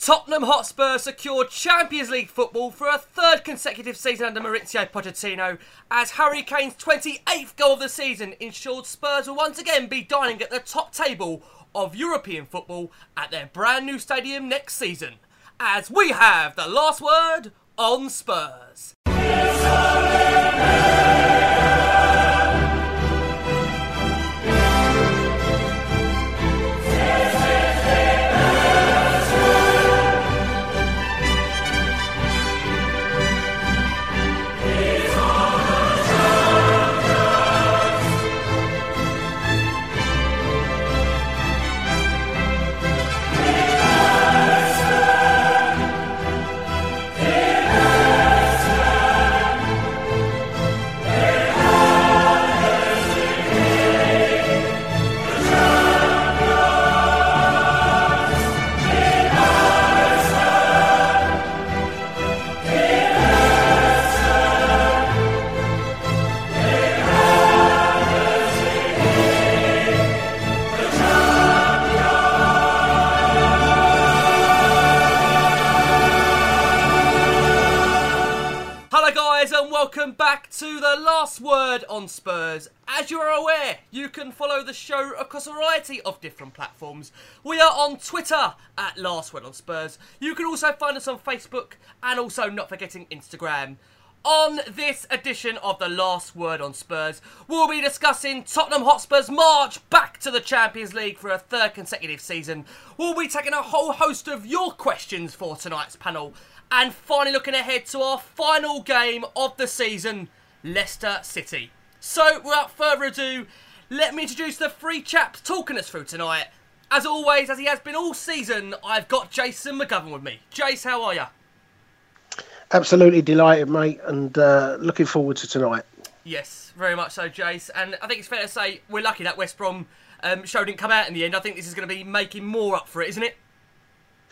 Tottenham Hotspur secured Champions League football for a third consecutive season under Mauricio Pochettino as Harry Kane's 28th goal of the season ensured Spurs will once again be dining at the top table of European football at their brand new stadium next season. As we have the last word on Spurs. Back to the last word on Spurs. As you are aware, you can follow the show across a variety of different platforms. We are on Twitter at Last Word on Spurs. You can also find us on Facebook and also not forgetting Instagram. On this edition of the Last Word on Spurs, we'll be discussing Tottenham Hotspur's march back to the Champions League for a third consecutive season. We'll be taking a whole host of your questions for tonight's panel. And finally, looking ahead to our final game of the season Leicester City. So, without further ado, let me introduce the three chaps talking us through tonight. As always, as he has been all season, I've got Jason McGovern with me. Jace, how are you? Absolutely delighted, mate, and uh, looking forward to tonight. Yes, very much so, Jace. And I think it's fair to say we're lucky that West Brom um, show didn't come out in the end. I think this is going to be making more up for it, isn't it?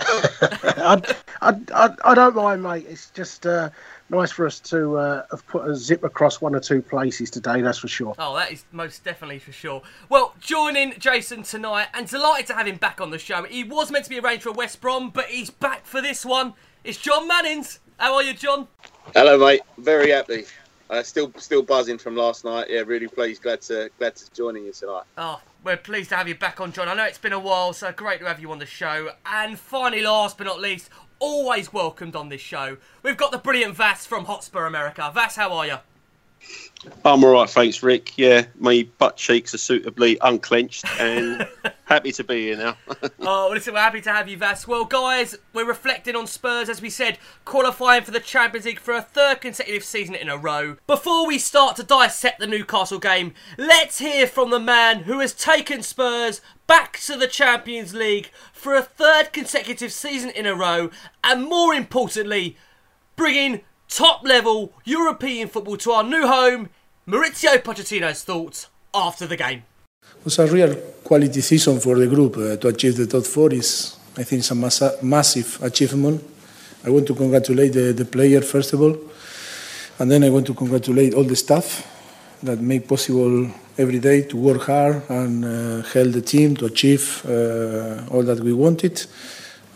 I, I, I, I don't mind, mate. It's just uh, nice for us to uh, have put a zip across one or two places today, that's for sure. Oh, that is most definitely for sure. Well, joining Jason tonight, and delighted to have him back on the show. He was meant to be arranged for West Brom, but he's back for this one. It's Jon Mannings. How are you, Jon? Hello, mate. Very happy. Uh, still, still buzzing from last night. Yeah, really pleased. Glad to, glad to joining you tonight. Oh, we're pleased to have you back on, Jon. I know it's been a while, so great to have you on the show. And finally, last but not least, always welcomed on this show, we've got the brilliant Vass from Hotspur America. Vass, how are you? I'm all right, thanks, Rick. Yeah, my butt cheeks are suitably unclenched and happy to be here now. oh, well, listen, we're happy to have you, Vass. Well, guys, we're reflecting on Spurs, as we said, qualifying for the Champions League for a third consecutive season in a row. Before we start to dissect the Newcastle game, let's hear from the man who has taken Spurs back to the Champions League for a third consecutive season in a row, and more importantly, bringing top level European football to our new home. Mauricio Pochettino's thoughts after the game. It was a real quality season for the group. Uh, to achieve the top four is, I think, it's a massa- massive achievement. I want to congratulate the, the player first of all. And then I want to congratulate all the staff that make possible every day to work hard and uh, help the team to achieve uh, all that we wanted.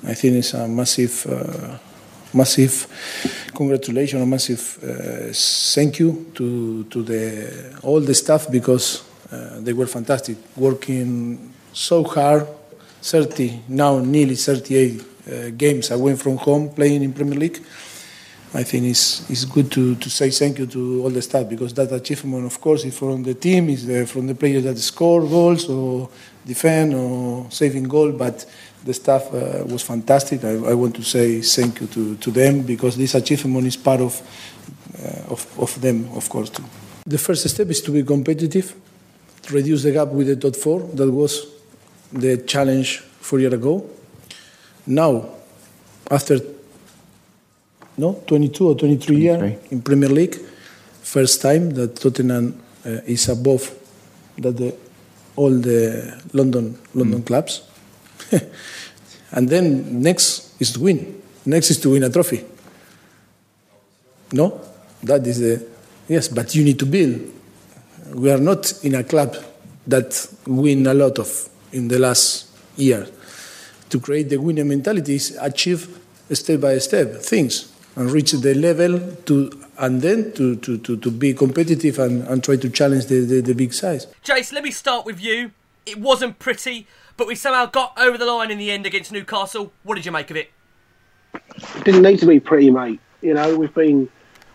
I think it's a massive, uh, massive congratulations, a massive uh, thank you to, to the, all the staff because uh, they were fantastic, working so hard. 30, now nearly 38 uh, games went from home playing in Premier League. I think it's, it's good to, to say thank you to all the staff because that achievement, of course, is from the team, is the, from the players that score goals or defend or saving goal, but the staff uh, was fantastic. I, I, want to say thank you to, to them because this achievement is part of, uh, of, of them, of course, too. The first step is to be competitive, to reduce the gap with the top four. That was the challenge four years ago. Now, after no 22 or 23 years in Premier League, first time that Tottenham uh, is above that the, all the London London mm. clubs. and then next is to win. Next is to win a trophy. No, that is the yes, but you need to build. We are not in a club that win a lot of in the last year. To create the winning mentality is achieve step by step things and reach the level to and then to, to, to, to be competitive and, and try to challenge the, the, the big size. Jace, let me start with you. It wasn't pretty, but we somehow got over the line in the end against Newcastle. What did you make of it? It didn't need to be pretty, mate. You know, we've been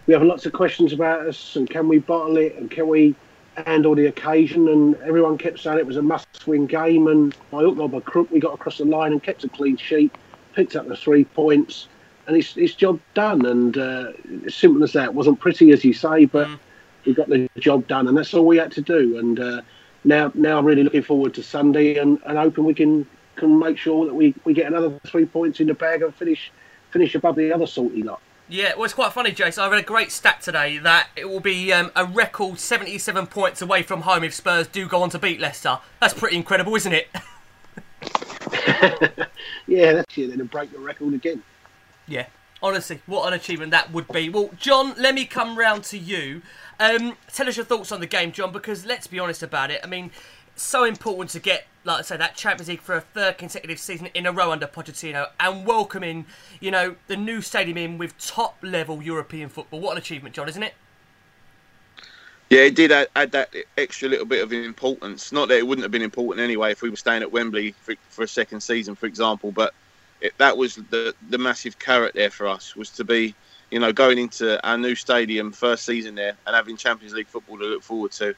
we have lots of questions about us and can we bottle it and can we handle the occasion and everyone kept saying it was a must-win game and by hook or by crook we got across the line and kept a clean sheet, picked up the three points and it's, it's job done. And uh, as simple as that. It wasn't pretty, as you say, but mm. we got the job done, and that's all we had to do. And uh, now, now I'm really looking forward to Sunday, and, and hoping we can can make sure that we, we get another three points in the bag and finish finish above the other salty lot. Yeah, well, it's quite funny, Jason. I read a great stat today that it will be um, a record 77 points away from home if Spurs do go on to beat Leicester. That's pretty incredible, isn't it? yeah, that's it. Then break the record again. Yeah, honestly, what an achievement that would be. Well, Jon, let me come round to you. Um, tell us your thoughts on the game, Jon, because let's be honest about it. I mean, so important to get, like I say, that Champions League for a third consecutive season in a row under Pochettino and welcoming, you know, the new stadium in with top level European football. What an achievement, Jon, isn't it? Yeah, it did add, add, that extra little bit of importance. Not that it wouldn't have been important anyway if we were staying at Wembley for, for a second season, for example, but it, that was the the massive carrot there for us was to be, you know, going into our new stadium first season there and having Champions League football to look forward to.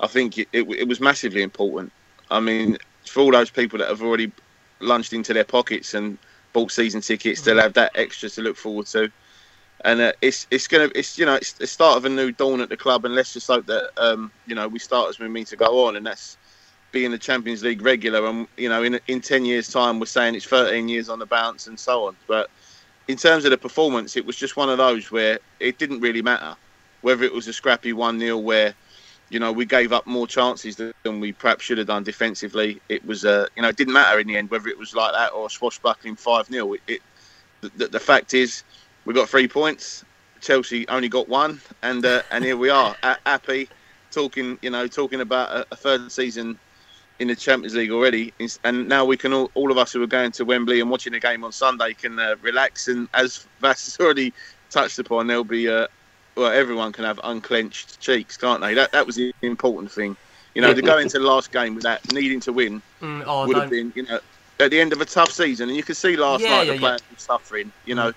I think it, it, it was massively important. I mean, for all those people that have already lunched into their pockets and bought season tickets, they'll have that extra to look forward to. And uh, it's it's gonna it's you know it's the start of a new dawn at the club, and let's just hope that um, you know we start as we mean to go on, and that's being the Champions League regular, and you know, in in ten years' time, we're saying it's 13 years on the bounce and so on. But in terms of the performance, it was just one of those where it didn't really matter whether it was a scrappy one 0 where you know we gave up more chances than we perhaps should have done defensively. It was uh, you know it didn't matter in the end whether it was like that or swashbuckling five 0 it, it the, the, fact is we got three points. Chelsea only got one, and uh, and here we are, happy talking you know talking about a, a third season in the Champions League already, and now we can all, all of us who are going to Wembley and watching the game on Sunday can uh, relax. And as Vass has already touched upon, there'll be uh, well, everyone can have unclenched cheeks, can't they? That that was the important thing. You know, to go into the last game with that needing to win mm, oh, would have been, you know, at the end of a tough season. And you could see last yeah, night yeah, the players yeah. were suffering. You know,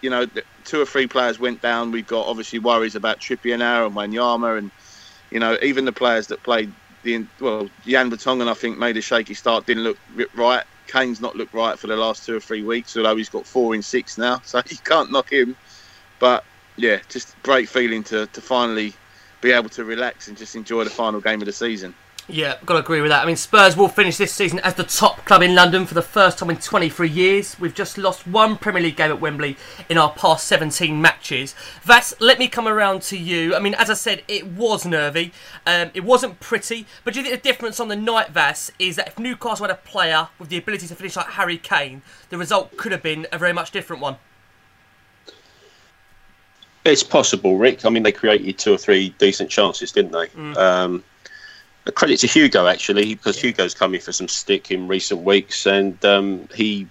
you know, two or three players went down. We've got obviously worries about Trippier now and Wanyama, and you know, even the players that played the well, Jan Vertonghen I think made a shaky start, didn't look right. Kane's not looked right for the last two or three weeks, although he's got four in six now, so you can't knock him. But yeah, just great feeling to, to finally be able to relax and just enjoy the final game of the season. Yeah, got to agree with that. I mean, Spurs will finish this season as the top club in London for the first time in 23 years. We've just lost one Premier League game at Wembley in our past 17 matches. Vass, let me come around to you. I mean, as I said, it was nervy. Um, it wasn't pretty. But do you think the difference on the night, Vass, is that if Newcastle had a player with the ability to finish like Harry Kane, the result could have been a very much different one? It's possible, Rick. I mean, they created two or three decent chances, didn't they? Mm. Um, credit to Hugo actually, because yeah. Hugo's coming for some stick in recent weeks, and um, he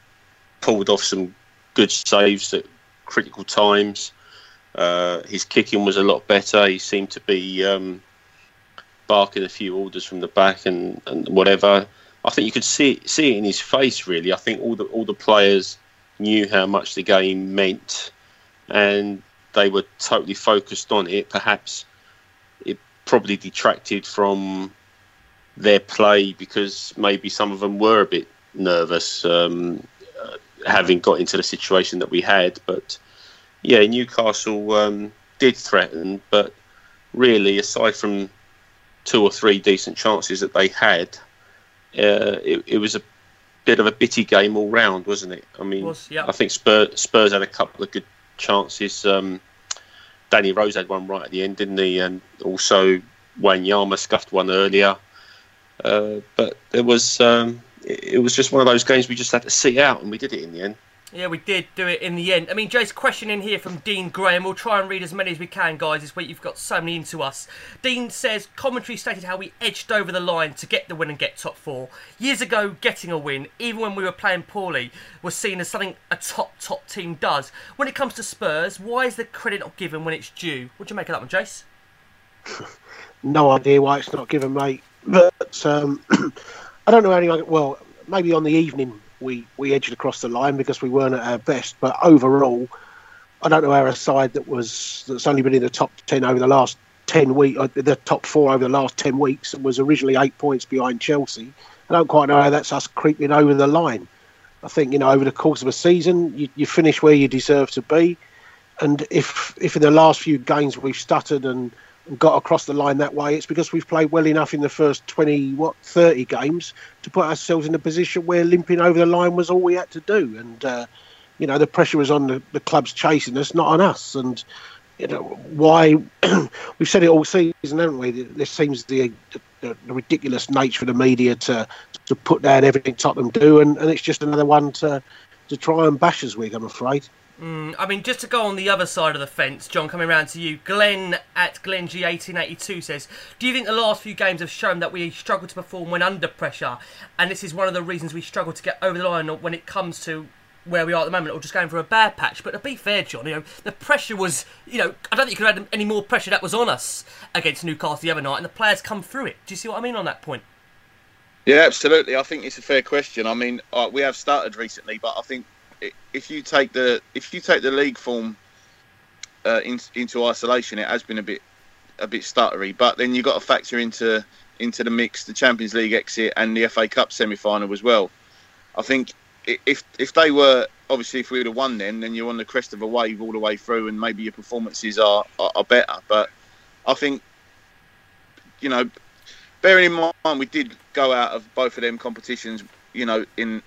pulled off some good saves at critical times. Uh, his kicking was a lot better. He seemed to be um, barking a few orders from the back and, and whatever. I think you could see see it in his face. Really, I think all the all the players knew how much the game meant, and they were totally focused on it. Perhaps it probably detracted from their play because maybe some of them were a bit nervous, um, uh, having got into the situation that we had. But yeah, Newcastle um, did threaten, but really, aside from two or three decent chances that they had, uh, it, it, was a bit of a bitty game all round, wasn't it? I mean, was, yeah. I think Spurs, Spurs had a couple of good chances. Um, Danny Rose had one right at the end, didn't he? And also Wanyama scuffed one earlier. Uh, but there was um, it, it was just one of those games we just had to see out, and we did it in the end. Yeah, we did do it in the end. I mean, Jay's question in here from Dean Graham. We'll try and read as many as we can, guys, this week. You've got so many into us. Dean says commentary stated how we edged over the line to get the win and get top four. Years ago, getting a win, even when we were playing poorly, was seen as something a top, top team does. When it comes to Spurs, why is the credit not given when it's due? What do you make of that one, Jace? no idea why it's not given, mate. But um, I don't know anyone. Well, maybe on the evening we, we edged across the line because we weren't at our best. But overall, I don't know how a side that was that's only been in the top ten over the last ten week, uh, the top four over the last ten weeks, and was originally eight points behind Chelsea. I don't quite know how that's us creeping over the line. I think you know over the course of a season, you, you finish where you deserve to be, and if if in the last few games we've stuttered and got across the line that way, it's because we've played well enough in the first 20, what, 30 games to put ourselves in a position where limping over the line was all we had to do. And, uh, you know, the pressure was on the, the clubs chasing us, not on us. And, you know, why we've said it all season, haven't we? This seems the, the, the, ridiculous nature of the media to to put down everything Tottenham do, and, and it's just another one to to try and bash us with, I'm afraid. Mm, I mean, just to go on the other side of the fence, Jon, coming around to you, Glenn at GlennG1882 says, Do you think the last few games have shown that we struggle to perform when under pressure? And this is one of the reasons we struggle to get over the line when it comes to where we are at the moment, or just going for a bad patch. But to be fair, Jon, you know, the pressure was, you know, I don't think you could have any more pressure that was on us against Newcastle the other night, and the players come through it. Do you see what I mean on that point? Yeah, absolutely. I think it's a fair question. I mean, uh, we have started recently, but I think if you take the if you take the league form uh, in, into isolation, it has been a bit a bit stuttery. But then you've got to factor into into the mix the Champions League exit and the FA Cup semi final as well. I think if if they were obviously if we would have won then then you're on the crest of a wave all the way through and maybe your performances are are, are better. But I think you know bearing in mind we did go out of both of them competitions you know in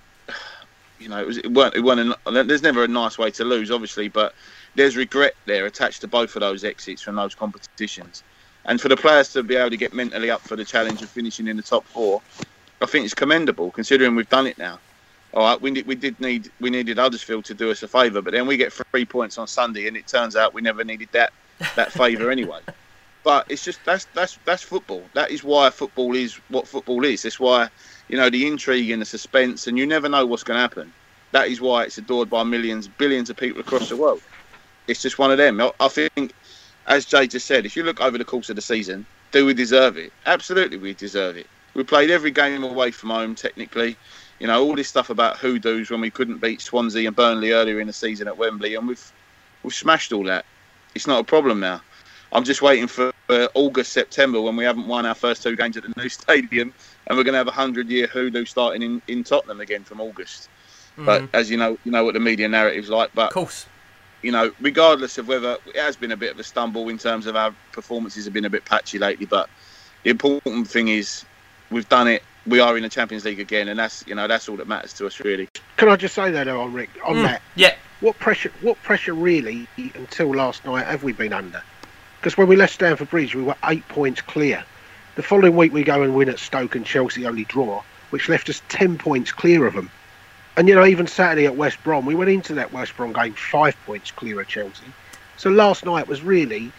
you know, it, was, it weren't. It weren't. A, there's never a nice way to lose, obviously, but there's regret there attached to both of those exits from those competitions. And for the players to be able to get mentally up for the challenge of finishing in the top four, I think it's commendable considering we've done it now. All right, we did, we did need we needed Huddersfield to do us a favour, but then we get three points on Sunday, and it turns out we never needed that that favour anyway. But it's just that's that's that's football. That is why football is what football is. That's why you know the intrigue and the suspense, and you never know what's going to happen. That is why it's adored by millions, billions of people across the world. It's just one of them. I think, as Jay just said, if you look over the course of the season, do we deserve it? Absolutely, we deserve it. We played every game away from home, technically. You know, all this stuff about hoodoos when we couldn't beat Swansea and Burnley earlier in the season at Wembley, and we've we've smashed all that. It's not a problem now. I'm just waiting for uh, August, September when we haven't won our first two games at the new stadium, and we're going to have a hundred-year hoodoo starting in, in Tottenham again from August. Mm. But as you know, you know what the media narrative's like. But of course, you know, regardless of whether it has been a bit of a stumble in terms of our performances have been a bit patchy lately, but the important thing is we've done it. We are in the Champions League again, and that's you know that's all that matters to us really. Can I just say that though, Rick on mm. that? Yeah. What pressure? What pressure really until last night have we been under? Because when we left Stamford Bridge, we were eight points clear. The following week, we go and win at Stoke and Chelsea only draw, which left us ten points clear of them. And you know, even Saturday at West Brom, we went into that West Brom game five points clear of Chelsea. So last night was really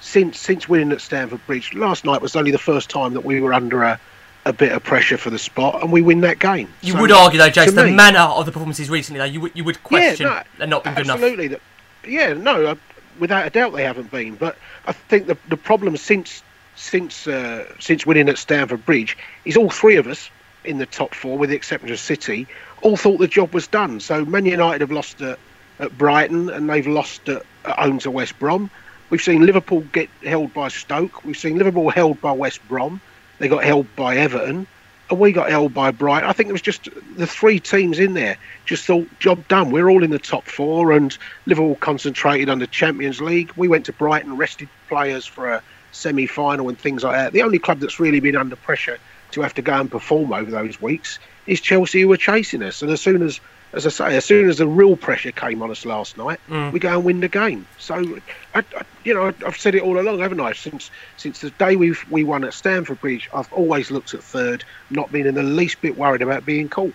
since since winning at Stamford Bridge. Last night was only the first time that we were under a, a bit of pressure for the spot, and we win that game. You So, would argue, though, Jason, the me- manner of the performances recently, though, you would you would question yeah, no, they're not been good enough. absolutely. Yeah, no, uh, without a doubt they haven't been. But I think the the problem since since uh, since winning at Stamford Bridge is all three of us in the top four, with the exception of City, all thought the job was done. So Man United have lost at, at Brighton and they've lost at, at home to West Brom. We've seen Liverpool get held by Stoke. We've seen Liverpool held by West Brom. They got held by Everton. And we got held by Brighton. I think it was just the three teams in there just thought, job done. We're all in the top four, and Liverpool concentrated on the Champions League. We went to Brighton, rested players for a semi final and things like that. The only club that's really been under pressure to have to go and perform over those weeks is Chelsea, who were chasing us. And as soon as, as I say, as soon as the real pressure came on us last night, Mm. we go and win the game. So, I, I, you know, I've said it all along, haven't I? Since since the day we we won at Stamford Bridge, I've always looked at third, not being in the least bit worried about being caught.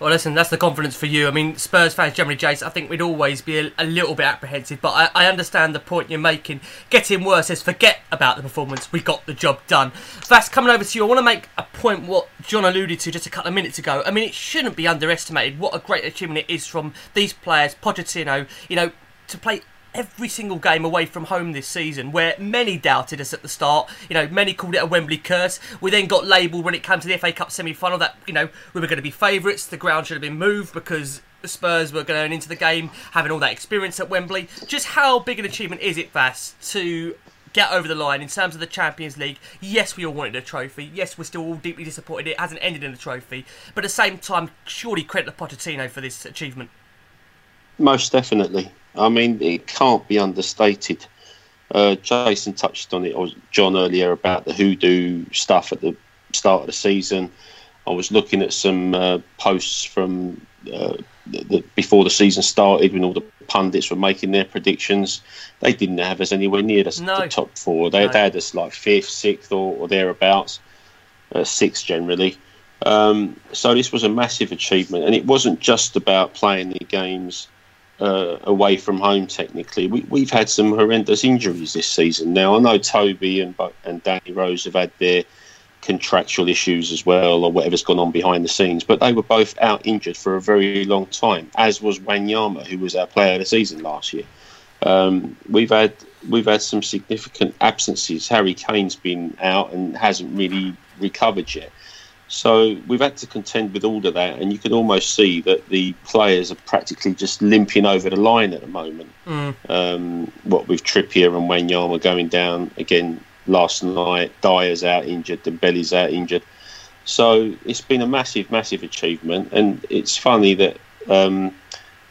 Well, listen, that's the confidence for you. I mean, Spurs fans generally, Jace, I think we'd always be a, a little bit apprehensive, but I, I understand the point you're making. Getting worse is forget about the performance. We got the job done. That's coming over to you. I want to make a point what John alluded to just a couple of minutes ago. I mean, it shouldn't be underestimated what a great achievement it is from these players, Pochettino, you know, to play every single game away from home this season, where many doubted us at the start. You know, many called it a Wembley curse. We then got labelled when it came to the FA Cup semi-final that you know we were going to be favourites. The ground should have been moved because the Spurs were going into the game having all that experience at Wembley. Just how big an achievement is it, Vass, to get over the line in terms of the Champions League? Yes, we all wanted a trophy. Yes, we're still all deeply disappointed it hasn't ended in a trophy. But at the same time, surely credit to Pochettino for this achievement. Most definitely. I mean, it can't be understated. Uh, Jason touched on it, or Jon earlier, about the hoodoo stuff at the start of the season. I was looking at some uh, posts from uh, the, the, before the season started when all the pundits were making their predictions. They didn't have us anywhere near the, No. the top four. They, No. they had us like fifth, sixth, or, or thereabouts, uh, sixth generally. Um, so this was a massive achievement, and it wasn't just about playing the games uh, away from home. Technically, we, we've had some horrendous injuries this season. Now I know Toby and and Danny Rose have had their contractual issues as well, or whatever's gone on behind the scenes, but they were both out injured for a very long time. As was Wanyama, who was our player of the season last year. Um, we've had we've had some significant absences. Harry Kane's been out and hasn't really recovered yet. So we've had to contend with all of that, and you can almost see that the players are practically just limping over the line at the moment. Mm. Um, what with Trippier and Wanyama going down again last night, Dier's out injured, Dembele's out injured. So it's been a massive, massive achievement, and it's funny that um,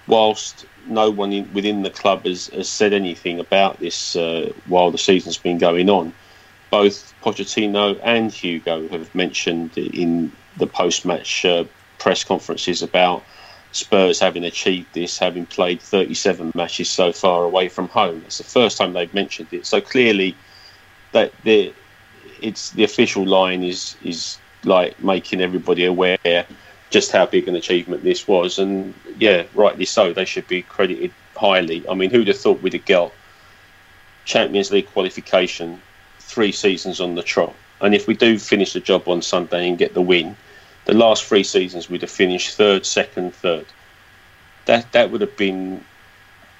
whilst no one in, within the club has, has said anything about this uh, while the season's been going on, both Pochettino and Hugo have mentioned in the post-match uh, press conferences about Spurs having achieved this, having played 37 matches so far away from home. It's the first time they've mentioned it. So clearly, that the it's the official line is is like making everybody aware just how big an achievement this was, and yeah, rightly so. They should be credited highly. I mean, who'd have thought we'd have got Champions League qualification three seasons on the trot? And if we do finish the job on Sunday and get the win, the last three seasons we'd have finished third, second, third. That that would have been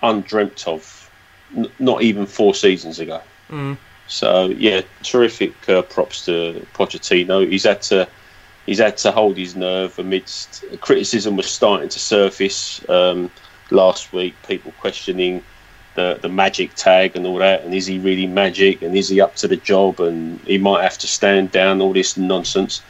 undreamt of, n- not even four seasons ago. Mm. So yeah, terrific uh, props to Pochettino. He's had to he's had to hold his nerve amidst criticism was starting to surface um, last week. People questioning the the magic tag and all that, and is he really magic? And is he up to the job? And he might have to stand down. All this nonsense,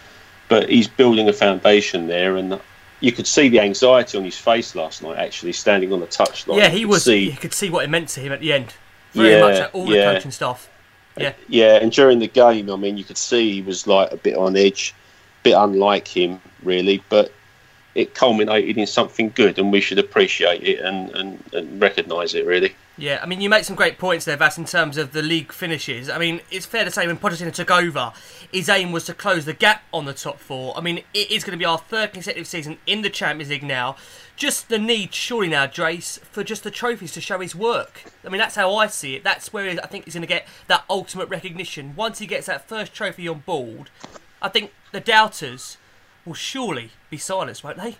but he's building a foundation there, and you could see the anxiety on his face last night. Actually, standing on the touchline, yeah, he was. See, You could see what it meant to him at the end. Very Yeah, much at all the yeah. coaching staff. Yeah. Yeah, and during the game, I mean, you could see he was like a bit on edge, a bit unlike him, really, but it culminated in something good, and we should appreciate it and, and, and recognise it, really. Yeah, I mean, you make some great points there, Vass, in terms of the league finishes. I mean, it's fair to say when Pochettino took over, his aim was to close the gap on the top four. I mean, it is going to be our third consecutive season in the Champions League now. Just the need, surely now, Jace, for just the trophies to show his work. I mean, that's how I see it. That's where I think he's going to get that ultimate recognition. Once he gets that first trophy on board, I think the doubters will surely be silenced, won't they?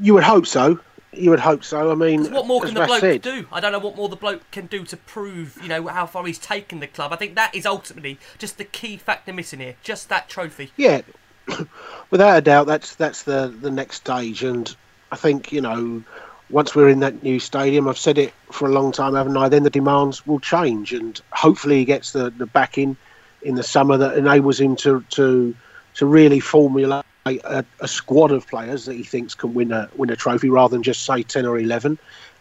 You would hope so. You would hope so. I mean, what more can the bloke said, do? I don't know what more the bloke can do to prove, you know, how far he's taken the club. I think that is ultimately just the key factor missing here, just that trophy. Yeah, without a doubt, that's that's the the next stage, and I think you know, once we're in that new stadium, I've said it for a long time, haven't I? Then the demands will change, and hopefully he gets the the backing in the summer that enables him to to to really formulate a, a squad of players that he thinks can win a win a trophy rather than just say ten or eleven.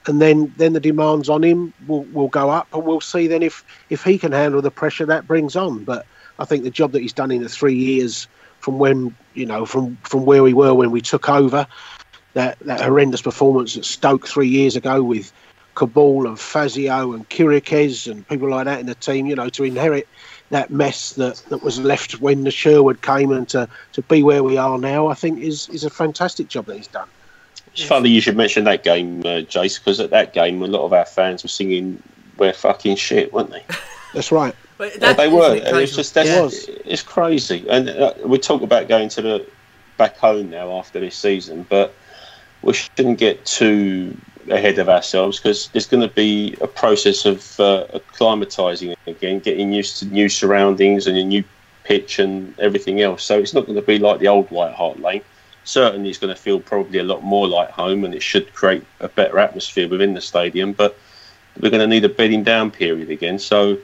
And then, then the demands on him will, will go up, and we'll see then if, if he can handle the pressure that brings on. But I think the job that he's done in the three years from when you know from from where we were when we took over that that horrendous performance at Stoke three years ago with Kaboul and Fazio and Chiriches and people like that in the team, you know, to inherit that mess that, that was left when the Sherwood came and to, to be where we are now, I think is is a fantastic job that he's done. It's funny you should mention that game, uh, Jace, because at that game, a lot of our fans were singing "We're fucking shit," weren't they? That's right. But Yeah, they were. the It's occasion. just that's It was. it's crazy. And uh, we talk about going to the back home now after this season, but we shouldn't get too ahead of ourselves because there's going to be a process of uh, acclimatizing again, getting used to new surroundings and a new pitch and everything else. So it's not going to be like the old White Hart Lane. Certainly, it's going to feel probably a lot more like home, and it should create a better atmosphere within the stadium. But we're going to need a bedding down period again. So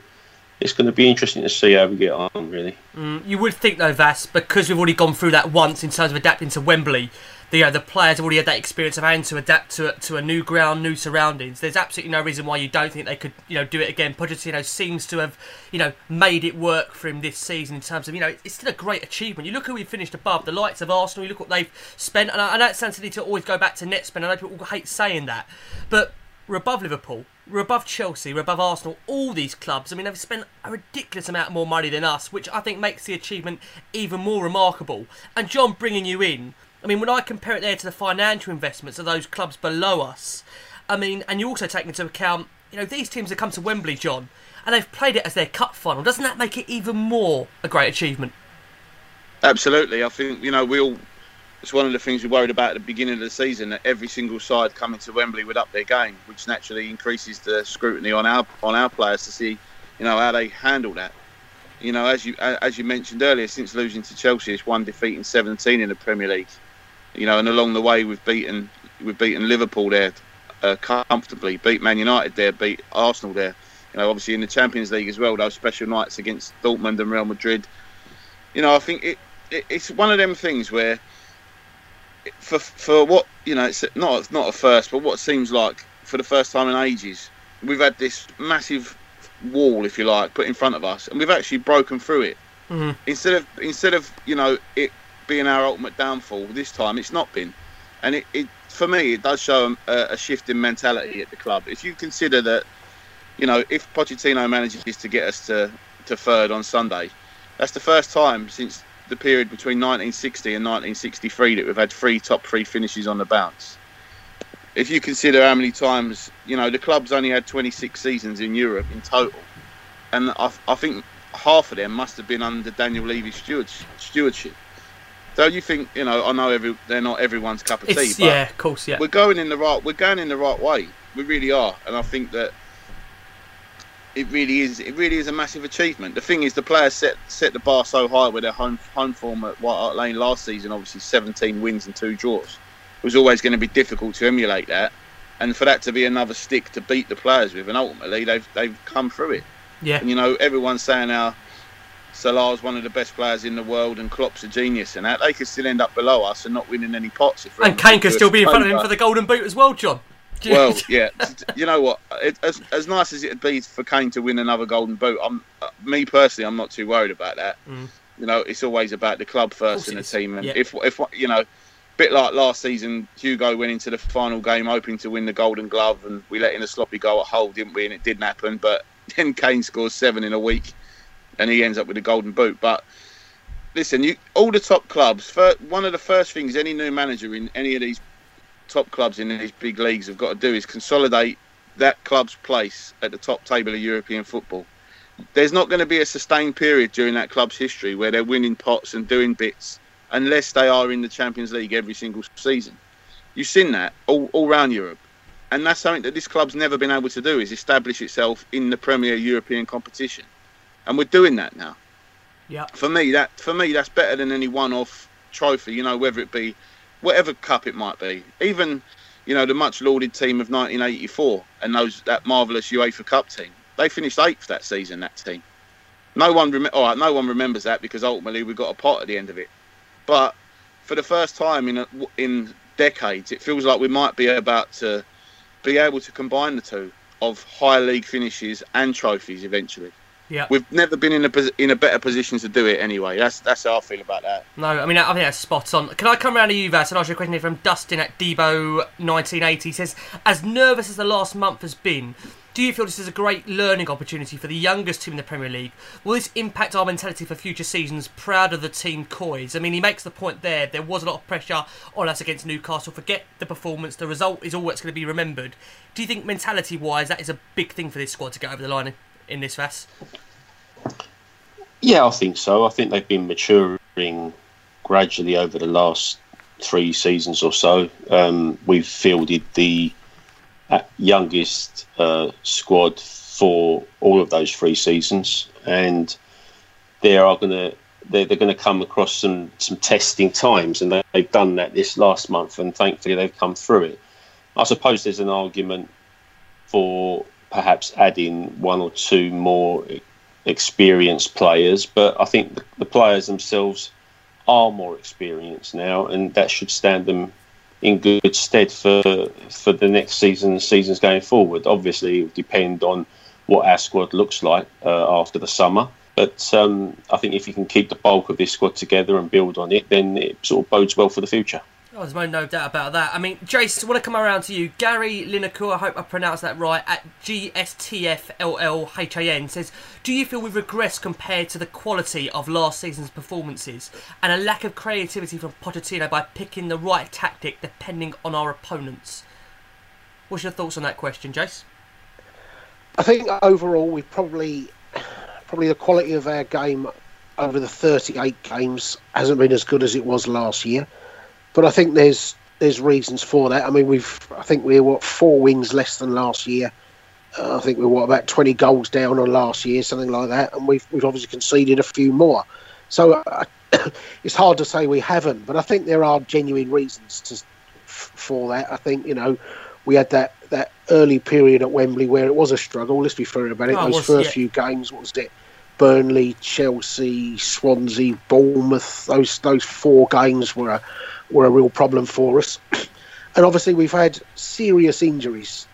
it's going to be interesting to see how we get on, really. You would think though, Vass, because we've already gone through that once in terms of adapting to Wembley. The, you know, the players have already had that experience of having to adapt to a, to a new ground, new surroundings. There's absolutely no reason why you don't think they could, you know, do it again. Pochettino seems to have, you know, made it work for him this season in terms of, you know, it's still a great achievement. You look who we finished above, the likes of Arsenal. You look what they've spent, and I, I know it sounds silly to always go back to net spend. I know people hate saying that, but we're above Liverpool, we're above Chelsea, we're above Arsenal, all these clubs. I mean, they've spent a ridiculous amount more money than us, which I think makes the achievement even more remarkable. And Jon, bringing you in, I mean, when I compare it there to the financial investments of those clubs below us, I mean, and you also take into account, you know, these teams have come to Wembley, Jon, and they've played it as their cup final. Doesn't that make it even more a great achievement? Absolutely. I think, you know, we all, it's one of the things we worried about at the beginning of the season that every single side coming to Wembley would up their game, which naturally increases the scrutiny on our on our players to see, you know, how they handle that. You know, as you as you mentioned earlier, since losing to Chelsea, it's one defeat in 17 in the Premier League. You know, and along the way we've beaten we've beaten Liverpool there uh, comfortably, beat Man United there, beat Arsenal there. You know, obviously in the Champions League as well, those special nights against Dortmund and Real Madrid. You know, I think it, it it's one of them things where for for what you know, it's not it's not a first, but what seems like for the first time in ages, we've had this massive wall, if you like, put in front of us, and we've actually broken through it. Mhm. Instead of instead of you know it being our ultimate downfall, this time it's not been, and it, it for me it does show a, a shift in mentality at the club. If you consider that, you know, if Pochettino manages to get us to to third on Sunday, that's the first time since the period between 1960 and 1963 that we've had three top three finishes on the bounce. If you consider how many times, you know, the club's only had 26 seasons in Europe in total, and I, I think half of them must have been under Daniel Levy's stewards, stewardship. So you think, you know, I know every they're not everyone's cup of tea, It's, but yeah, of course, yeah. we're going in the right we're going in the right way. We really are, and I think that it really is it really is a massive achievement. The thing is, the players set set the bar so high with their home home form at White Hart Lane last season. Obviously, 17 wins and two draws. It was always going to be difficult to emulate that, and for that to be another stick to beat the players with, and ultimately they've they've come through it. Yeah. And you know, everyone's saying how Salah's one of the best players in the world and Klopp's a genius, and that they could still end up below us and not winning any pots. If And Kane could still be in front of him for the Golden Boot as well, Jon. Well, yeah. You know what? It, as as nice as it'd be for Kane to win another Golden Boot, I'm uh, me personally, I'm not too worried about that. Mm. You know, it's always about the club first and the team, and Yeah. if if you know, bit like last season, Hugo went into the final game hoping to win the Golden Glove, and we let in a sloppy goal at Hull, didn't we? And it didn't happen. But then Kane scores seven in a week, and he ends up with the Golden Boot. But listen, you, all the top clubs. One of the first things any new manager in any of these top clubs in these big leagues have got to do is consolidate that club's place at the top table of European football. There's not going to be a sustained period during that club's history where they're winning pots and doing bits unless they are in the Champions League every single season. You've seen that all, all around Europe. And that's something that this club's never been able to do is establish itself in the Premier European competition. And we're doing that now. Yeah. For me that for me that's better than any one off trophy, you know, whether it be whatever cup it might be. Even, you know, the much lauded team of nineteen eighty four and those that marvellous UEFA Cup team. They finished eighth that season, that team. No one rem- all right, no one remembers that because ultimately we got a pot at the end of it. But for the first time in a, in decades, it feels like we might be about to be able to combine the two of high league finishes and trophies eventually. Yeah. We've never been in a in a better position to do it anyway. That's that's how I feel about that. No, I mean, I think that's spot on. Can I come around to you, Vass, and ask you a question here from Dustin at Debo1980? Says, As nervous as the last month has been, do you feel this is a great learning opportunity for the youngest team in the Premier League? Will this impact our mentality for future seasons? Proud of the team Coys. I mean, he makes the point there. There was a lot of pressure on us against Newcastle. Forget the performance. The result is all that's going to be remembered. Do you think mentality wise that is a big thing for this squad to get over the line in, this Vass? Yeah, I think so. I think they've been maturing gradually over the last three seasons or so. Um, we've fielded the uh, youngest uh, squad for all of those three seasons, and they are going to they're, they're going to come across some some testing times, and they, they've done that this last month, and thankfully they've come through it. I suppose there's an argument for perhaps adding one or two more experienced players, but I think the, the players themselves are more experienced now, and that should stand them in good stead for for the next season, seasons going forward. Obviously, it will depend on what our squad looks like uh, after the summer. But um, I think if you can keep the bulk of this squad together and build on it, then it sort of bodes well for the future. Oh, there's no, doubt about that. I mean, Jace, I want to come around to you. Gary Lineker, I hope I pronounced that right, at GSTFLLHAN says, Do you feel we've regressed compared to the quality of last season's performances and a lack of creativity from Pochettino by picking the right tactic depending on our opponents? What's your thoughts on that question, Jace? I think overall we've probably probably the quality of our game over the 38 games hasn't been as good as it was last year. But I think there's there's reasons for that. I mean, we've I think we're what four wins less than last year. Uh, I think we're what about 20 goals down on last year, something like that, and we've we've obviously conceded a few more. So uh, it's hard to say we haven't, but I think there are genuine reasons to, for that. I think you know we had that that early period at Wembley where it was a struggle. Let's be fair about it. Oh, Those first yeah. few games, what was it? Burnley, Chelsea, Swansea, Bournemouth. Those those four games were a, were a real problem for us. And obviously, we've had serious injuries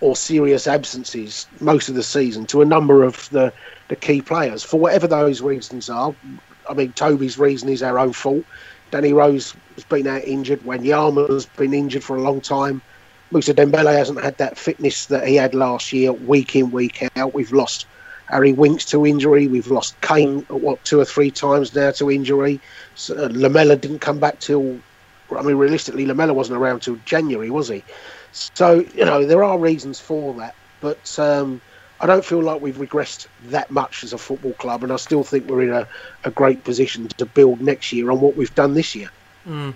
or serious absences most of the season to a number of the, the key players. For whatever those reasons are, I mean, Toby's reason is our own fault. Danny Rose has been out injured. Wanyama's been injured for a long time. Musa Dembele hasn't had that fitness that he had last year, week in, week out. We've lost Harry Winks to injury. We've lost Kane, what, two or three times now to injury. So, uh, Lamela didn't come back till I mean, realistically, Lamela wasn't around till January, was he? So, you know, there are reasons for that, but um, I don't feel like we've regressed that much as a football club, and I still think we're in a, a great position to build next year on what we've done this year.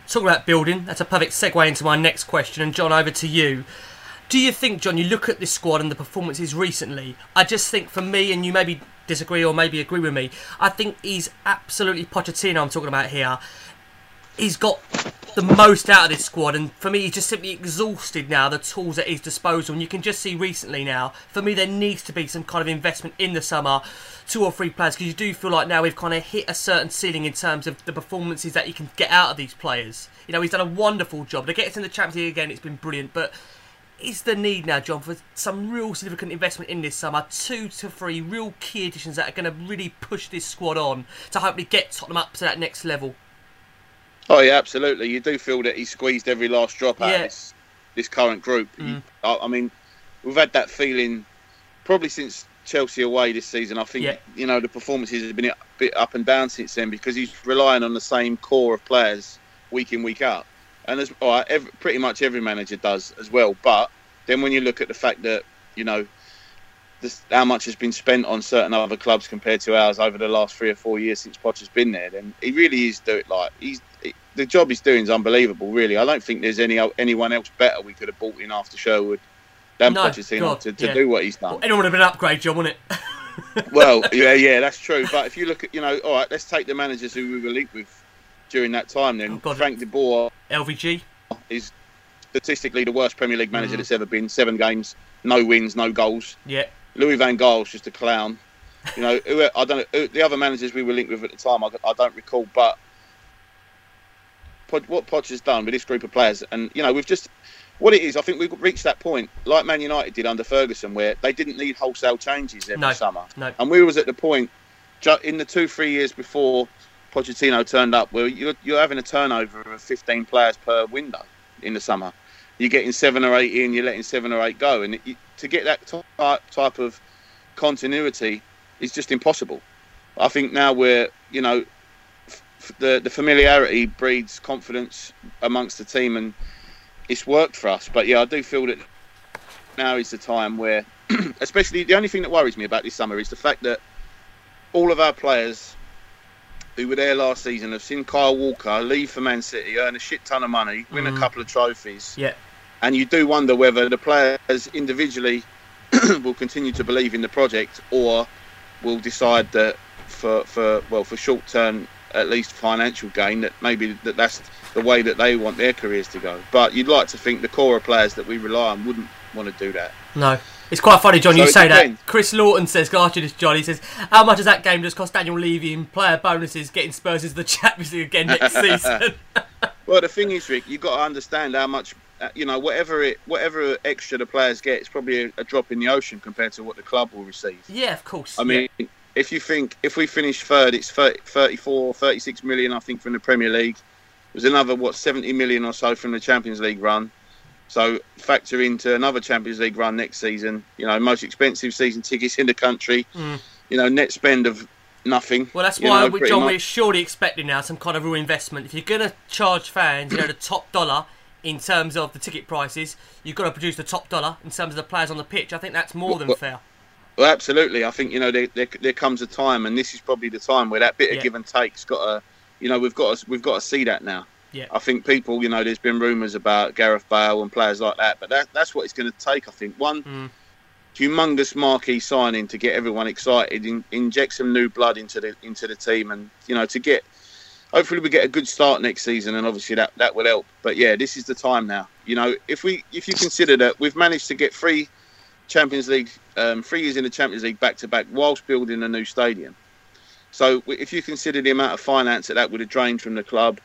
Talking about building, that's a perfect segue into my next question. And Jon, over to you. Do you think, Jon, you look at this squad and the performances recently? I just think for me, and you maybe disagree or maybe agree with me, I think he's absolutely Pochettino. I'm talking about here. He's got the most out of this squad, and for me, he's just simply exhausted now the tools at his disposal. And you can just see recently now, for me, there needs to be some kind of investment in the summer, two or three players, because you do feel like now we've kind of hit a certain ceiling in terms of the performances that you can get out of these players. You know, he's done a wonderful job. To get us in the Champions League again, it's been brilliant, but is the need now, Jon, for some real significant investment in this summer? Two to three real key additions that are going to really push this squad on to hopefully get Tottenham up to that next level. Oh yeah, absolutely. You do feel that he squeezed every last drop out Yeah. of this this current group. He- Mm. I, I mean, we've had that feeling probably since Chelsea away this season. I think Yeah. you know the performances have been a bit up and down since then because he's relying on the same core of players week in week out, and as all right, every, pretty much every manager does as well. But then when you look at the fact that you know this, how much has been spent on certain other clubs compared to ours over the last three or four years since Potter's been there, then he really is do it like he's the job he's doing is unbelievable. Really, I don't think there's any anyone else better we could have bought in after Sherwood than No, Pochettino God, to, to yeah. do what he's done. Anyone would have been an upgrade, Jon, wouldn't it? well, yeah, yeah, that's true. But if you look at, you know, all right, let's take the managers who we were linked with during that time. Then Oh, God. Frank de Boer LVG. is statistically the worst Premier League manager Mhm. that's ever been. Seven games, no wins, no goals. Yeah. Louis Van Gaal's just a clown. You know, who, I don't know who, the other managers we were linked with at the time. I, I don't recall, but Pod- what Poch has done with this group of players, and you know, we've just what it is. I think we've reached that point, like Man United did under Ferguson, where they didn't need wholesale changes every No, summer, no. and we was at the point in the two three years before Pochettino turned up, where you're, you're having a turnover of 15 players per window in the summer. You're getting seven or eight in, you're letting seven or eight go, and it, to get that type type of continuity is just impossible. I think now we're, you know, the the familiarity breeds confidence amongst the team, and it's worked for us. But yeah, I do feel that now is the time where, especially the only thing that worries me about this summer is the fact that all of our players who were there last season have seen Kyle Walker leave for Man City, earn a shit ton of money, win a Mhm. couple of trophies, Yeah. and you do wonder whether the players individually will continue to believe in the project or will decide that for for well for short term at least financial gain that maybe that that's the way that they want their careers to go but you'd like to think the core of players that we rely on wouldn't want to do that No. It's quite funny, Jon, So you say depends. that. Chris Lawton says, year this Jon, he says, how much does that game just cost Daniel Levy in player bonuses getting Spurs into the Champions League again next season? well the thing is Rick you've got to understand how much uh, you know whatever it whatever extra the players get it's probably a, a drop in the ocean compared to what the club will receive yeah, of course. I mean, if you think if we finish third, it's 30, 34, 36 million, I think, from the Premier League. There's another what 70 million or so from the Champions League run. So factor into another Champions League run next season. You know, most expensive season tickets in the country. Mm. You know, net spend of nothing. Well, that's why, know, we, Jon, much. we're surely expecting now some kind of real investment. If you're going to charge fans, you know, the top dollar in terms of the ticket prices, you've got to produce the top dollar in terms of the players on the pitch. I think that's more than Well, fair. Well, absolutely. I think you know there, there, there comes a time, and this is probably the time where that bit Yeah. of give and take's got to, you know, we've got to, we've got to see that now. Yeah. I think people, you know, there's been rumours about Gareth Bale and players like that, but that, that's what it's going to take. I think one Mm. humongous marquee signing to get everyone excited, in, inject some new blood into the into the team, and you know, to get hopefully we get a good start next season, and obviously that that will help. But yeah, this is the time now. You know, if we if you consider that we've managed to get three Champions League, um, three years in the Champions League back to back, whilst building a new stadium. So if you consider the amount of finance that that would have drained from the club,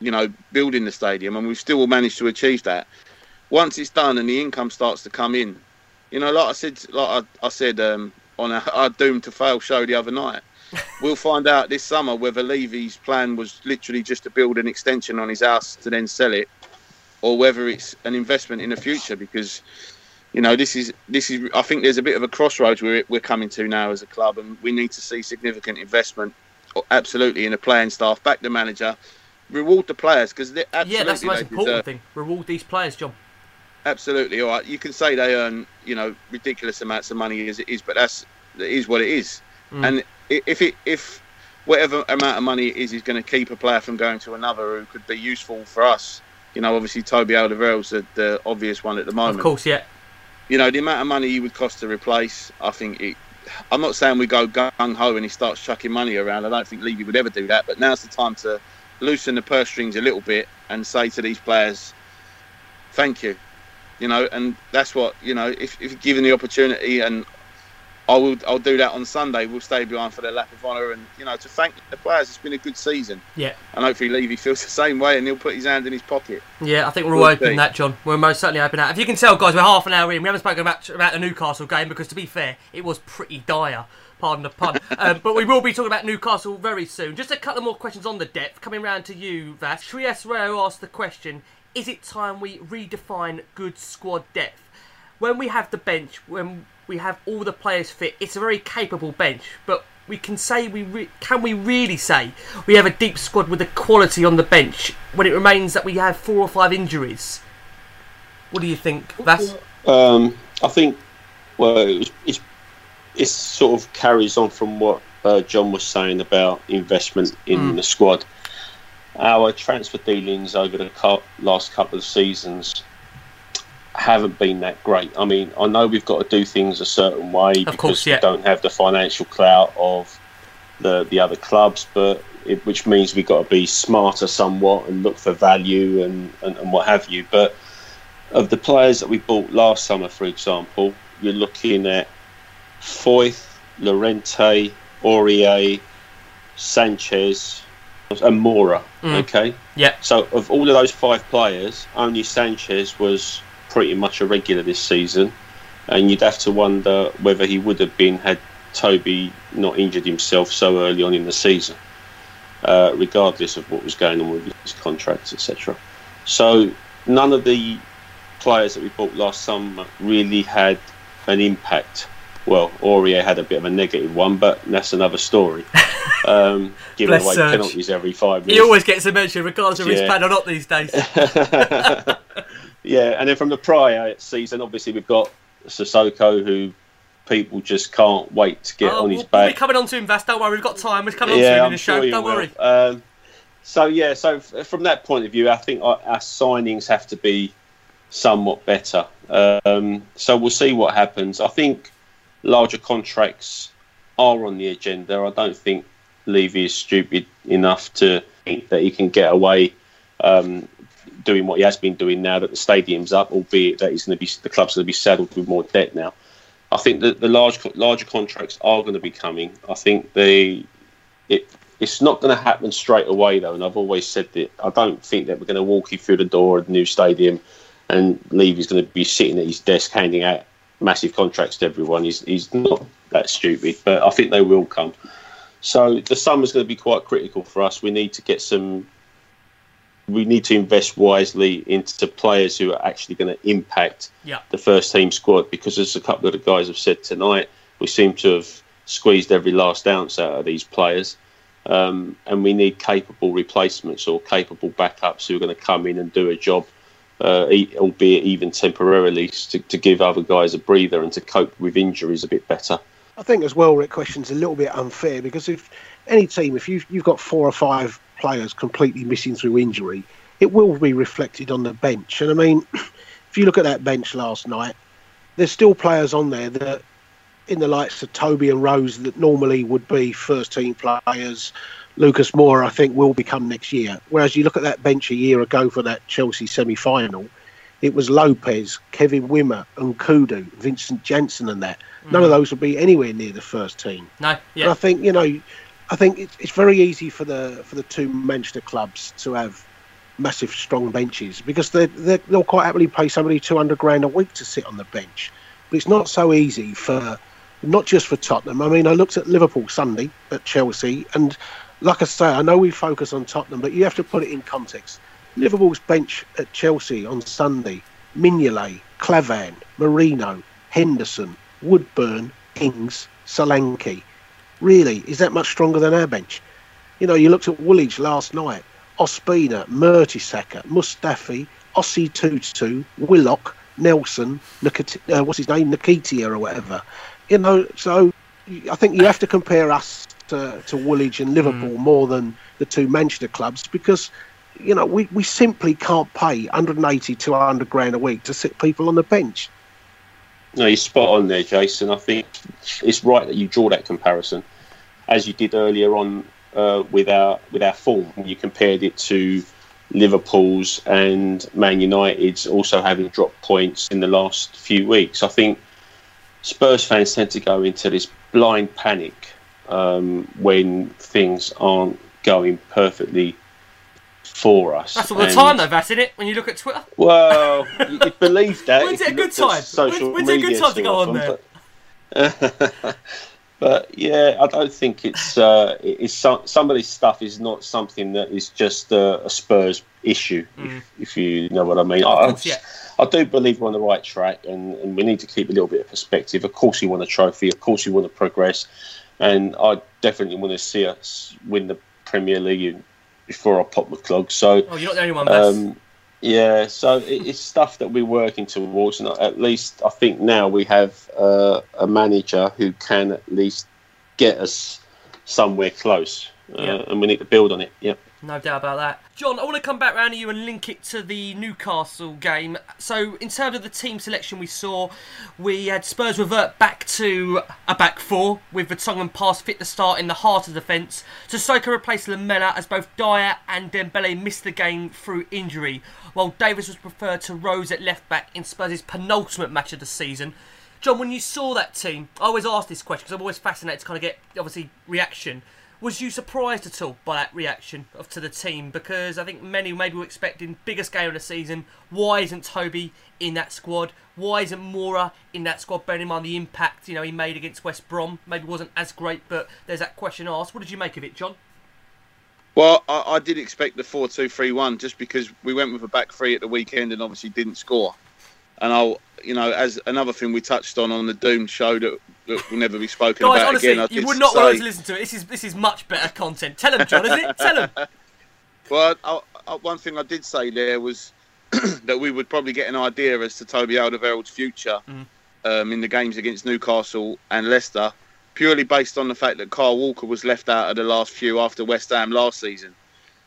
you know, building the stadium, and we've still managed to achieve that. Once it's done and the income starts to come in, you know, like I said, like I, I said um, on our, our Doom to Fail show the other night, we'll find out this summer whether Levy's plan was literally just to build an extension on his house to then sell it, or whether it's an investment in the future. Because, you know, this is this is. I think there's a bit of a crossroads we're we're coming to now as a club, and we need to see significant investment, absolutely, in the playing staff, back the manager, reward the players because absolutely Yeah, that's the most important deserve- thing. Reward these players, John. Absolutely, all right. You can say they earn, you know, ridiculous amounts of money as it is, but that's that is what it is. Mm. And if it if whatever amount of money it is is going to keep a player from going to another who could be useful for us, you know, obviously Toby Alderweireld's the, the obvious one at the moment. Of course, yeah. You know, the amount of money he would cost to replace, I think it. I'm not saying we go gung ho and he starts chucking money around. I don't think Levy would ever do that. But now's the time to loosen the purse strings a little bit and say to these players, "Thank you," you know. And that's what you know. If, if given the opportunity, and I will. I'll do that on Sunday. We'll stay behind for the lap of honour, and you know, to thank the players. It's been a good season, Yeah. and hopefully Levy feels the same way, and he'll put his hand in his pocket. Yeah, I think we're all Would open that, Jon. We're most certainly open that. If you can tell, guys, we're half an hour in. We haven't spoken about about the Newcastle game because, to be fair, it was pretty dire. Pardon the pun. um, but we will be talking about Newcastle very soon. Just a couple more questions on the depth. Coming round to you, Vass. Trias Rayo asked the question: Is it time we redefine good squad depth? When we have the bench, when we have all the players fit, it's a very capable bench. But we can say we re- can we really say we have a deep squad with the quality on the bench when it remains that we have four or five injuries. What do you think, Vass? Um, I think, well, it's, it's, it sort of carries on from what uh, Jon was saying about investment in the squad. Our transfer dealings over the last couple of seasons haven't been that great. I mean, I know we've got to do things a certain way because course, yeah. we don't have the financial clout of the the other clubs, but it, which means we've got to be smarter somewhat and look for value and, and, and what have you. But of the players that we bought last summer, for example, you're looking at Foyth, Llorente, Aurier, Sanchez, and Moura. Okay, Yeah. so of all of those five players, only Sanchez was pretty much a regular this season, and you'd have to wonder whether he would have been had Toby not injured himself so early on in the season, uh, regardless of what was going on with his contracts, etc. So none of the players that we bought last summer really had an impact. Well, Aurier had a bit of a negative one, but that's another story. Um, giving away Serge. penalties every five He always gets a mention, regardless of his Yeah. plan or not these days. yeah, and then from the prior season, obviously we've got Sissoko, who people just can't wait to get Oh, on his we'll be coming on to him, Vass. Don't worry, we've got time. We're coming on to yeah, him I'm the sure show. Don't will. worry. Um, so yeah, so f- from that point of view, I think our, our signings have to be somewhat better. Um, so we'll see what happens. I think larger contracts are on the agenda. I don't think Levy is stupid enough to think that he can get away um, doing what he has been doing now that the stadium's up, albeit that he's going to be the club's going to be saddled with more debt now. I think that the large larger contracts are going to be coming. I think they it it's not going to happen straight away though, and I've always said that I don't think that we're going to walk you through the door of the new stadium and Levy's going to be sitting at his desk handing out massive contracts to everyone. He's he's not that stupid, but I think they will come. So the summer's going to be quite critical for us. We need to get some. We need to invest wisely into players who are actually going to impact Yeah. the first team squad because, as a couple of the guys have said tonight, we seem to have squeezed every last ounce out of these players. Um, and we need capable replacements or capable backups who are going to come in and do a job, uh, albeit even temporarily, to, to give other guys a breather and to cope with injuries a bit better. I think as well, Rick, question's a little bit unfair because if any team, if you've, you've got four or five players completely missing through injury, it will be reflected on the bench. And I mean, if you look at that bench last night, there's still players on there that, in the likes of Toby and Rose, that normally would be first team players. Lucas Moura, I think, will become next year. Whereas you look at that bench a year ago for that Chelsea semi final, it was Lopez, Kevin Wimmer, and Kudu, Vincent Janssen, and that. None of mm. those would be anywhere near the first team. No, And I think you know, I think it's, it's very easy for the for the two Manchester clubs to have massive strong benches because they they they'll quite happily pay somebody two hundred grand a week to sit on the bench. But it's not so easy for not just for Tottenham. I mean, I looked at Liverpool Sunday at Chelsea, and like I say, I know we focus on Tottenham, but you have to put it in context. Liverpool's bench at Chelsea on Sunday: Mignolet, Klavan, Moreno, Henderson, Woodburn, Ings, Solanke. Really, is that much stronger than our bench? You know, you looked at Woolwich last night. Ospina, Mertesacker, Mustafi, Osei-Tutu, Willock, Nelson, Nikit- uh, what's his name, Nikitia or whatever. You know, so I think you have to compare us to, to Woolwich and Liverpool more than the two Manchester clubs because, you know, we, we simply can't pay 180, 200 grand a week to sit people on the bench. No, you're spot on there, Jason. I think it's right that you draw that comparison, as you did earlier on uh, with our with our form. You compared it to Liverpool's and Man United's also having dropped points in the last few weeks. I think Spurs fans tend to go into this blind panic um, when things aren't going perfectly for us. That's all the And- time, though, Vass, isn't it? When you look at Twitter. Well, you- you'd believe that. When's it a good time? social When's- when's it a good time to go on often, But, but yeah, I don't think it's uh, it's some, some of this stuff is not something that is just uh, a Spurs issue, if, if you know what I mean. I, Mm. Course, yeah. I do believe we're on the right track, and, and we need to keep a little bit of perspective. Of course, you want a trophy. Of course, you want to progress, and I definitely want to see us win the Premier League before I pop the clog. So, Oh, you're not the only one, um, yeah, so it, it's stuff that we're working towards, and at least I think now we have uh, a manager who can at least get us somewhere close, uh, Yeah. and we need to build on it. Yeah. No doubt about that. Jon, I want to come back round to you and link it to the Newcastle game. So, in terms of the team selection we saw, we had Spurs revert back to a back four with Vertonghen pass fit to start in the heart of the defence. Sissoko replaced Lamela as both Dier and Dembele missed the game through injury, while Davies was preferred to Rose at left back in Spurs' penultimate match of the season. Jon, when you saw that team, I always ask this question because I'm always fascinated to kind of get, obviously, reaction. Was you surprised at all by that reaction of to the team? Because I think many maybe were expecting biggest game of the season. Why isn't Toby in that squad? Why isn't Moura in that squad? Bearing in mind the impact you know he made against West Brom, maybe wasn't as great, but there's that question asked. What did you make of it, Jon? Well, I, I did expect the 4 2 3 1 just because we went with a back three at the weekend and obviously didn't score. And I'll, you know, as another thing we touched on on the Doom show that, that will never be spoken Guys, about honestly, again. I you would not say, want to listen to it. This is this is much better content. Tell them, Jon, is it? Tell them. Well, I, I, one thing I did say there was that we would probably get an idea as to Toby Alderweireld's future Mm. um, in the games against Newcastle and Leicester, purely based on the fact that Kyle Walker was left out of the last few after West Ham last season.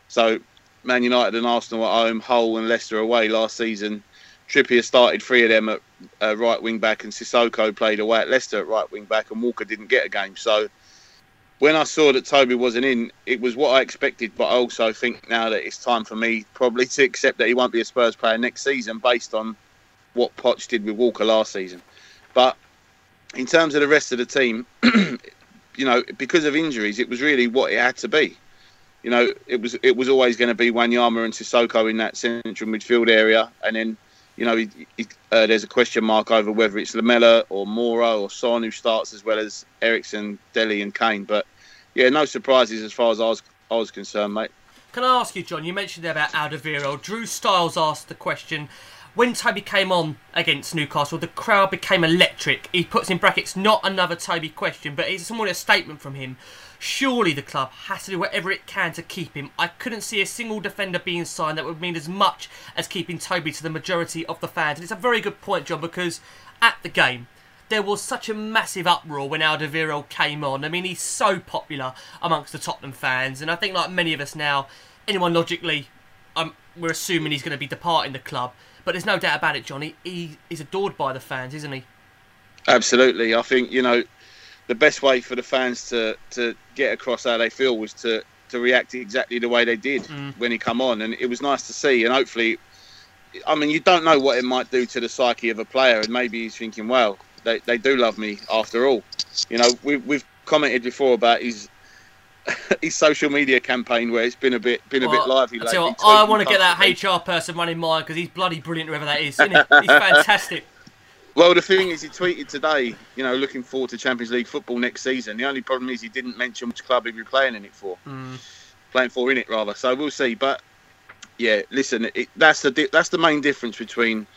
So, Man United and Arsenal at home, Hull and Leicester away last season. Trippier started three of them at uh, right wing back, and Sissoko played away at Leicester at right wing back, and Walker didn't get a game. So, when I saw that Toby wasn't in, it was what I expected. But I also think now that it's time for me probably to accept that he won't be a Spurs player next season based on what Poch did with Walker last season. But in terms of the rest of the team, you know, because of injuries, it was really what it had to be. You know, it was it was always going to be Wanyama and Sissoko in that central midfield area, and then you know, he, he, uh, there's a question mark over whether it's Lamela or Moura or Son who starts as well as Eriksen, Dele, and Kane. But yeah, no surprises as far as I was, I was concerned, mate. Can I ask you, Jon? You mentioned about Alderweireld. Drew Styles asked the question. When Toby came on against Newcastle, the crowd became electric. He puts in brackets, not another Toby question, but it's somewhat a statement from him. Surely the club has to do whatever it can to keep him. I couldn't see a single defender being signed that would mean as much as keeping Toby to the majority of the fans. And it's a very good point, Jon, because at the game, there was such a massive uproar when Alderweireld came on. I mean, he's so popular amongst the Tottenham fans, and I think, like many of us now, anyone logically, um, we're assuming he's going to be departing the club. But there's no doubt about it, Johnny. He is adored by the fans, isn't he? Absolutely. I think, you know, the best way for the fans to, to get across how they feel was to, to react exactly the way they did mm. when he come on. And it was nice to see. And hopefully, I mean, you don't know what it might do to the psyche of a player. And maybe he's thinking, well, they, they do love me after all. You know, we, we've commented before about his his social media campaign where it's been a bit been a bit lively lately. I want to get that. HR person running mine because he's bloody brilliant, whoever that is. Isn't he? He's fantastic. Well, the thing is, he tweeted today, you know, looking forward to Champions League football next season. The only problem is he didn't mention which club he'd be playing in it for, playing for in it rather. So we'll see. But yeah, listen, it, that's the di- that's the main difference between,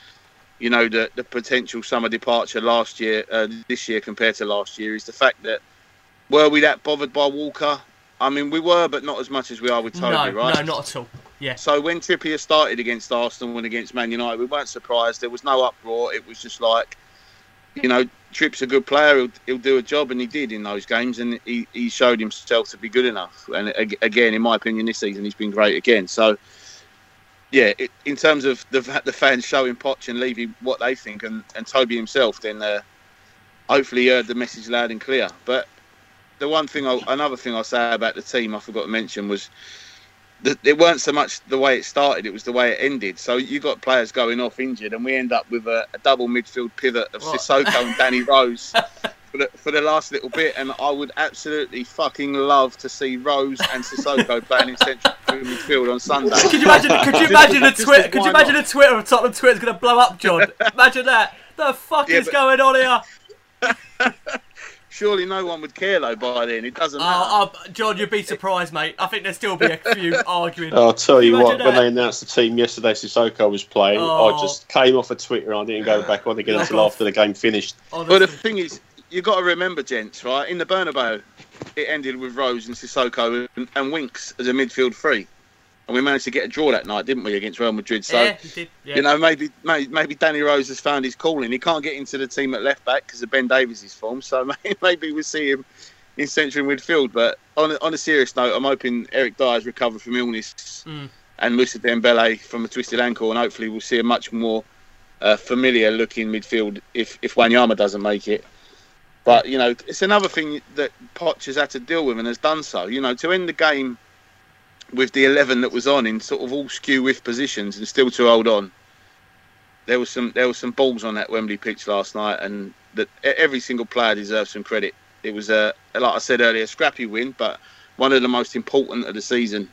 you know, the the potential summer departure last year, uh, this year compared to last year, is the fact that were we that bothered by Walker? I mean, we were, but not as much as we are with Toby, no, right? no, not at all. Yeah. So when Trippier started against Arsenal and against Man United, we weren't surprised. There was no uproar. It was just like, you know, Tripp's a good player. He'll, he'll do a job, and he did in those games, and he, he showed himself to be good enough. And again, in my opinion, this season he's been great again. So, yeah, it, in terms of the the fans showing Poch and Levy what they think, and, and Toby himself, then uh, hopefully he heard the message loud and clear. But the one thing, I, another thing I'll say about the team, I forgot to mention was the, it weren't so much the way it started; it was the way it ended. So you got players going off injured, and we end up with a, a double midfield pivot of What? Sissoko and Danny Rose for the, for the last little bit. And I would absolutely fucking love to see Rose and Sissoko playing in central midfield on Sunday. Could you imagine? Could you imagine a Twitter? Could you imagine a Twitter of Tottenham Twitter's going to blow up, Jon? Imagine that. The fuck Yeah, is but- going on here? Surely no one would care though by then. It doesn't oh, matter. Oh, oh, Jon, you'd be surprised, mate. I think there'd still be a few arguing. I'll tell you Can what, when that? they announced the team yesterday, Sissoko was playing, Oh. I just came off of Twitter and I didn't go back on again Knock until after the game finished. But the thing is, you've got to remember, gents, right? In the Bernabeu, it ended with Rose and Sissoko and, and Winks as a midfield three, and we managed to get a draw that night, didn't we, against Real Madrid? So. yeah, did. Yeah. You know, maybe, maybe maybe Danny Rose has found his calling. He can't get into the team at left back because of Ben Davies' form. So maybe, maybe we'll see him in central midfield. But on a, on a serious note, I'm hoping Eric Dier's recovered from illness Mm. and Moussa Dembele from a twisted ankle, and hopefully we'll see a much more uh, familiar looking midfield if if Wanyama doesn't make it. But you know, it's another thing that Poch has had to deal with and has done so. You know, to end the game with the eleven that was on in sort of all skew with positions and still to hold on. There was some there was some balls on that Wembley pitch last night, and that every single player deserves some credit. It was a like I said earlier, a scrappy win, but one of the most important of the season.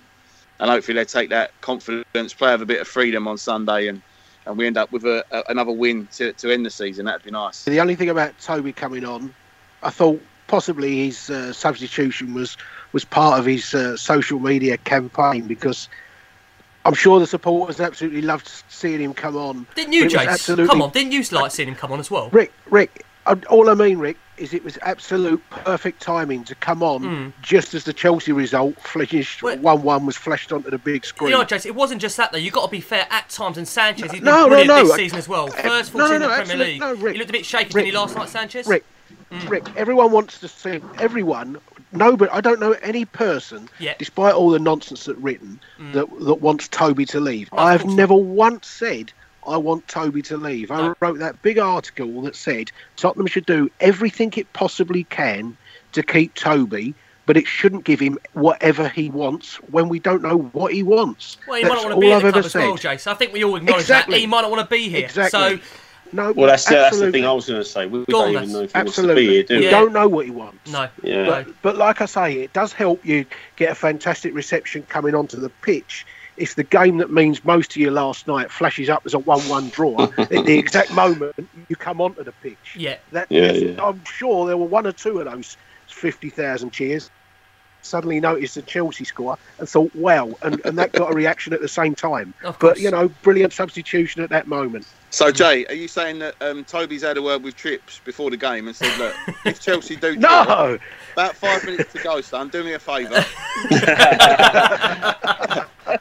And hopefully they take that confidence, play have a bit of freedom on Sunday, and, and we end up with a, a, another win to, to end the season. That'd be nice. The only thing about Toby coming on, I thought possibly his uh, substitution was was part of his uh, social media campaign because I'm sure the supporters absolutely loved seeing him come on. Didn't you, Jace? absolutely- Come on, didn't you like seeing him come on as well? Rick, Rick, all I mean, Rick, is it was absolute perfect timing to come on Hmm. just as the Chelsea result flashed one-one was flashed onto the big screen. You know, it wasn't just that though. You have got to be fair at times, and Sanchez, he's been No, no, brilliant no, this season as well. First full no, no, no, in the Premier League. no, Rick. he looked a bit shaky, Rick. didn't he, last night, Sanchez? Rick, Rick, everyone wants to see everyone. No, but I don't know any person, Yeah. despite all the nonsense that's written, mm. that that wants Toby to leave. I have never once said I want Toby to leave. I No. wrote that big article that said Tottenham should do everything it possibly can to keep Toby. But it shouldn't give him whatever he wants when we don't know what he wants. Well, he might not want to be I've the club as well. Jace. I think we all acknowledge Exactly. that. He might not want to be here. Exactly. So, No, Well, that's the, that's the thing I was going to say. We, we don't even know if he wants to be here, do we we? Yeah. don't know what he wants. no. Yeah. But, but like I say, it does help you get a fantastic reception coming onto the pitch. If the game that means most to you last night flashes up as a 1 1 draw, at the exact moment you come onto the pitch. Yeah. That, Yeah, yeah. I'm sure there were one or two of those 50,000 cheers. Suddenly noticed the Chelsea score and thought, wow, and, and that got a reaction at the same time. But, you know, brilliant substitution at that moment. So Jay, are you saying that um, Toby's had a word with Trips before the game and said, look, if Chelsea do draw, No! about five minutes to go, son, do me a favour.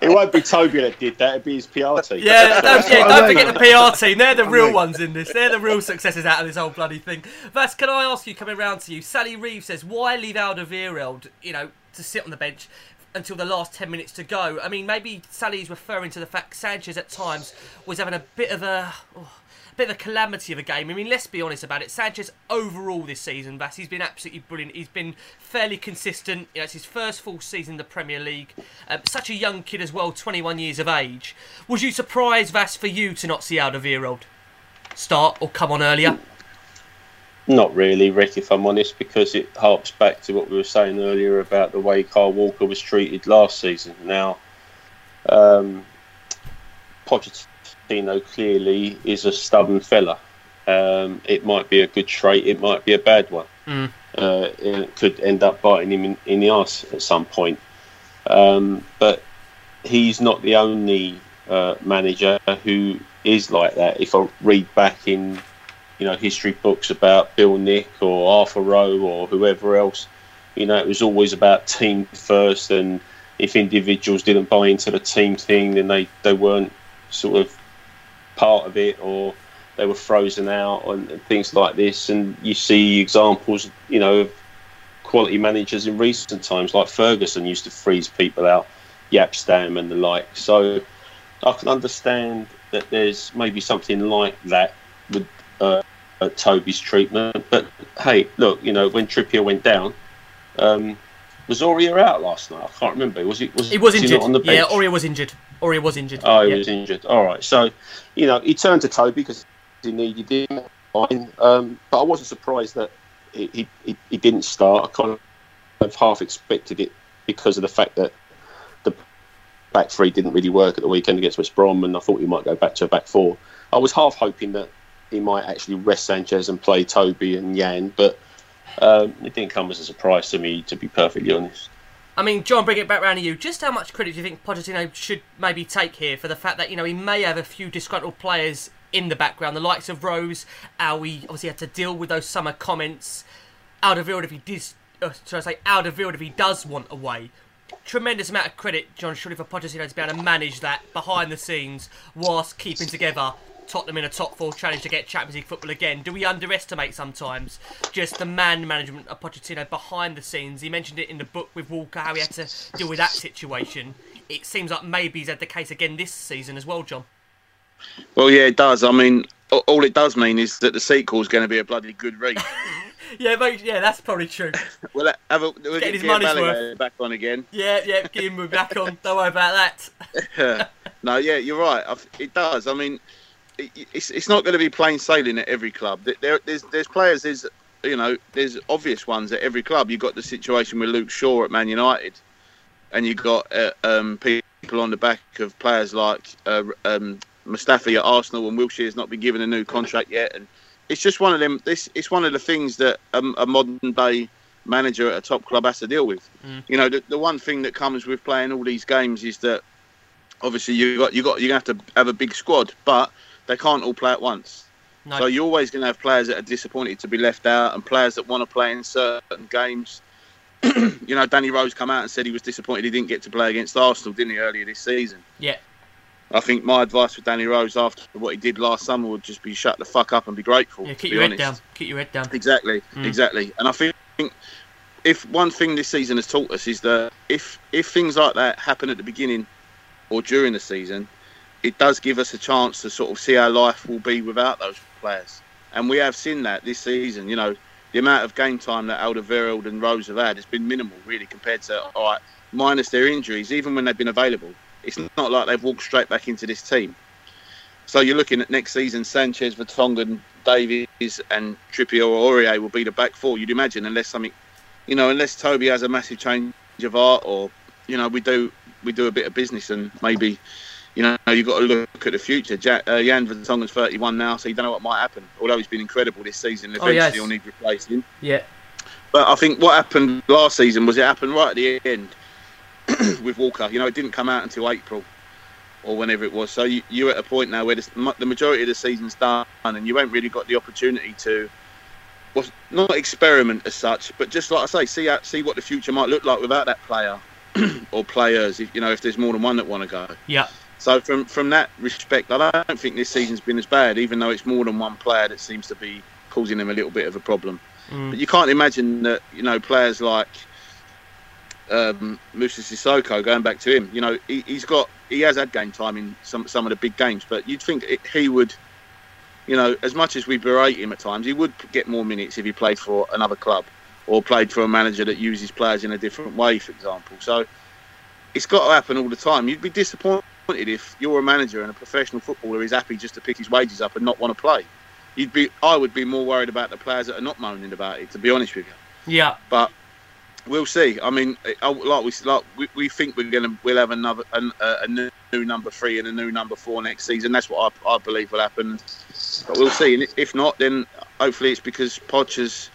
It won't be Toby that did that. It'd be his PR team. Yeah, don't, yeah, don't forget the PR team. They're the real ones in this. They're the real successes out of this whole bloody thing. Vass, can I ask you, coming round to you, Sally Reeves says, why leave Alderweireld, you know, to sit on the bench until the last 10 minutes to go? I mean, maybe Sally's referring to the fact Sanchez at times was having a bit of a... oh, a bit of a calamity of a game. I mean, let's be honest about it. Sanchez overall this season, Vass, he's been absolutely brilliant. He's been fairly consistent. You know, it's his first full season in the Premier League. Um, such a young kid as well, 21 years of age. Was you surprised, Vass, for you to not see Alderweireld start or come on earlier? Not really, Rick, if I'm honest, because it harps back to what we were saying earlier about the way Kyle Walker was treated last season. Now, um, Pochettino clearly is a stubborn fella. Um, it might be a good trait, it might be a bad one. Mm. Uh, it could end up biting him in, in the arse at some point. Um, but he's not the only uh, manager who is like that. If I read back in you know history books about Bill Nick or Arthur Rowe or whoever else, you know it was always about team first, and if individuals didn't buy into the team thing, then they they weren't sort of part of it or they were frozen out and, things like this. And you see examples, you know, of quality managers in recent times, like Ferguson used to freeze people out, Jaap Stam and the like. So I can understand that there's maybe something like that with uh, Toby's treatment. But hey, look, you know, when Trippier went down, um, was Aurier out last night? I can't remember. Was he? Was He was he injured. not on the bench? yeah, Aurier was injured. Aurier was injured. Oh, he yeah. was injured. All right. So, you know, he turned to Toby because he needed him. Fine. Um, but I wasn't surprised that he, he, he, he didn't start. I kind of half expected it because of the fact that the back three didn't really work at the weekend against West Brom, and I thought he might go back to a back four. I was half hoping that he might actually rest Sanchez and play Toby and Jan, but um, it didn't come as a surprise to me, to be perfectly honest. I mean, Jon, bring it back round to you. Just how much credit do you think Pochettino should maybe take here for the fact that you know he may have a few disgruntled players in the background, the likes of Rose, how he obviously had to deal with those summer comments. Alderweireld, if he did, uh, should I say Alderweireld, if he does want away. Tremendous amount of credit, Jon, surely for Pochettino to be able to manage that behind the scenes whilst keeping together Tottenham in a top four challenge to get Champions League football again. Do we underestimate sometimes just the man management of Pochettino behind the scenes? He mentioned it in the book with Walker how he had to deal with that situation. It seems like maybe he's had the case again this season as well, Jon. Well, yeah, it does. I mean, all it does mean is that the sequel is going to be a bloody good read. Yeah, mate, yeah, that's probably true. well, have a, we'll Get his money's Balague back on again. Yeah, yeah, get him back on. Don't worry about that. no, yeah, you're right. It does. I mean, it's it's not going to be plain sailing at every club. There, there's there's players. There's you know there's obvious ones at every club. You've got the situation with Luke Shaw at Man United, and you've got uh, um, people on the back of players like uh, um, Mustafi at Arsenal, and Wilshere's not been given a new contract yet. And it's just one of them. This it's one of the things that a, a modern day manager at a top club has to deal with. Mm. You know, the, the one thing that comes with playing all these games is that obviously you got you got you have to have a big squad, but they can't all play at once. No. So you're always going to have players that are disappointed to be left out, and players that want to play in certain games. you know, Danny Rose come out and said he was disappointed he didn't get to play against Arsenal, didn't he, earlier this season? Yeah. I think my advice for Danny Rose after what he did last summer would just be shut the fuck up and be grateful. Yeah, keep be your head down. Keep your head down. Exactly, Mm. exactly. And I think if one thing this season has taught us is that if if things like that happen at the beginning or during the season, it does give us a chance to sort of see how life will be without those players. And we have seen that this season. You know, the amount of game time that Alderweireld and Rose have had has been minimal, really, compared to all right, minus their injuries. Even when they've been available, it's not like they've walked straight back into this team. So you're looking at next season, Sanchez, Vertonghen, Davies, and Trippier or Aurier will be the back four. You'd imagine, unless something, you know, unless Toby has a massive change of art, or you know, we do we do a bit of business and maybe, you know, you've got to look at the future. Jack, uh, Jan Vertonghen's 31 now, so you don't know what might happen. Although he's been incredible this season, Oh, eventually yes. he'll need replacing. Yeah. But I think what happened last season was it happened right at the end with Walker. You know, it didn't come out until April or whenever it was. So you, you're at a point now where this, the majority of the season's done, and you haven't really got the opportunity to, well, not experiment as such, but just like I say, see out, see what the future might look like without that player or players. If you know, if there's more than one that want to go. Yeah. So from from that respect, I don't think this season's been as bad, even though it's more than one player that seems to be causing them a little bit of a problem. Mm. But you can't imagine that you know players like um, Moussa Sissoko, going back to him, you know he, he's got he has had game time in some some of the big games, but you'd think it, he would, you know, as much as we berate him at times, he would get more minutes if he played for another club or played for a manager that uses players in a different way, for example. So it's got to happen all the time. You'd be disappointed if you're a manager and a professional footballer is happy just to pick his wages up and not want to play. You'd be, I would be more worried about the players that are not moaning about it, to be honest with you. Yeah. But we'll see. I mean, like we like we, we think we're gonna we'll have another an, uh, a new, new number three and a new number four next season. That's what I, I believe will happen. But we'll see. And if not, then hopefully it's because Poch has,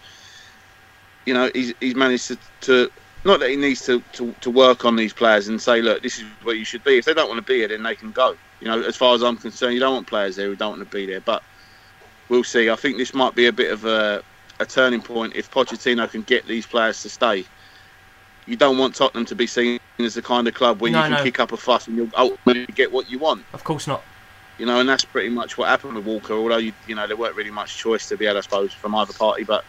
you know, he's he's managed to, to not that he needs to, to, to work on these players and say, look, this is where you should be. If they don't want to be here, then they can go. You know, as far as I'm concerned, you don't want players there who don't want to be there. But we'll see. I think this might be a bit of a, a turning point if Pochettino can get these players to stay. You don't want Tottenham to be seen as the kind of club where No, you can no. kick up a fuss and you'll ultimately get what you want. Of course not. You know, and that's pretty much what happened with Walker. Although you, you know, there weren't really much choice to be had, I suppose, from either party. But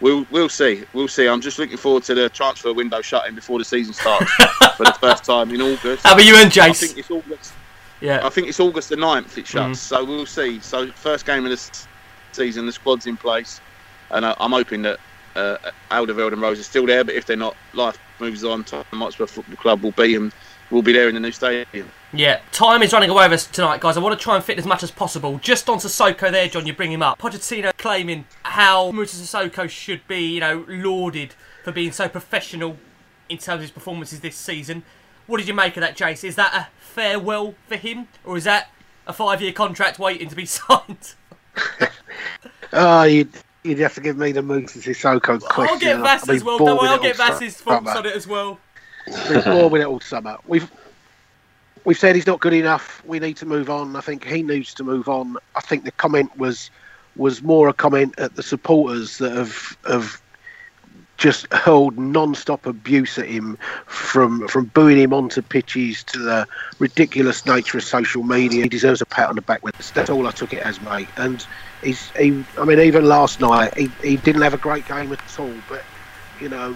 we'll we'll see. We'll see. I'm just looking forward to the transfer window shutting before the season starts for the first time in August. How about you and I think it's August. Yeah. I think it's August the 9th it shuts. Mhm. So we'll see. So first game of the season, the squad's in place, and uh, I'm hoping that uh, Alderweireld and Rose are still there. But if they're not, life moves on, Tottenham Hotspur Football Club will be and will be there in the new stadium. Yeah, time is running away with us tonight, guys. I want to try and fit as much as possible. Just on Sissoko there, Jon, you bring him up. Pochettino claiming how Moussa Sissoko should be, you know, lauded for being so professional in terms of his performances this season. What did you make of that, Jace? Is that a farewell for him, or is that a five-year contract waiting to be signed? Ah, oh, you'd, you'd have to give me the Moussa Sissoko question. I'll get Vass I'll be as well. bored Don't worry, with I'll get all Vass's summer. thoughts on it as well. We've bored with it all summer. We've we've said he's not good enough. We need to move on. I think he needs to move on. I think the comment was was more a comment at the supporters that have have just hurled non-stop abuse at him from from booing him onto pitches to the ridiculous nature of social media. He deserves a pat on the back. That's that's all I took it as, mate. And he's he. I mean, even last night he, he didn't have a great game at all. But you know,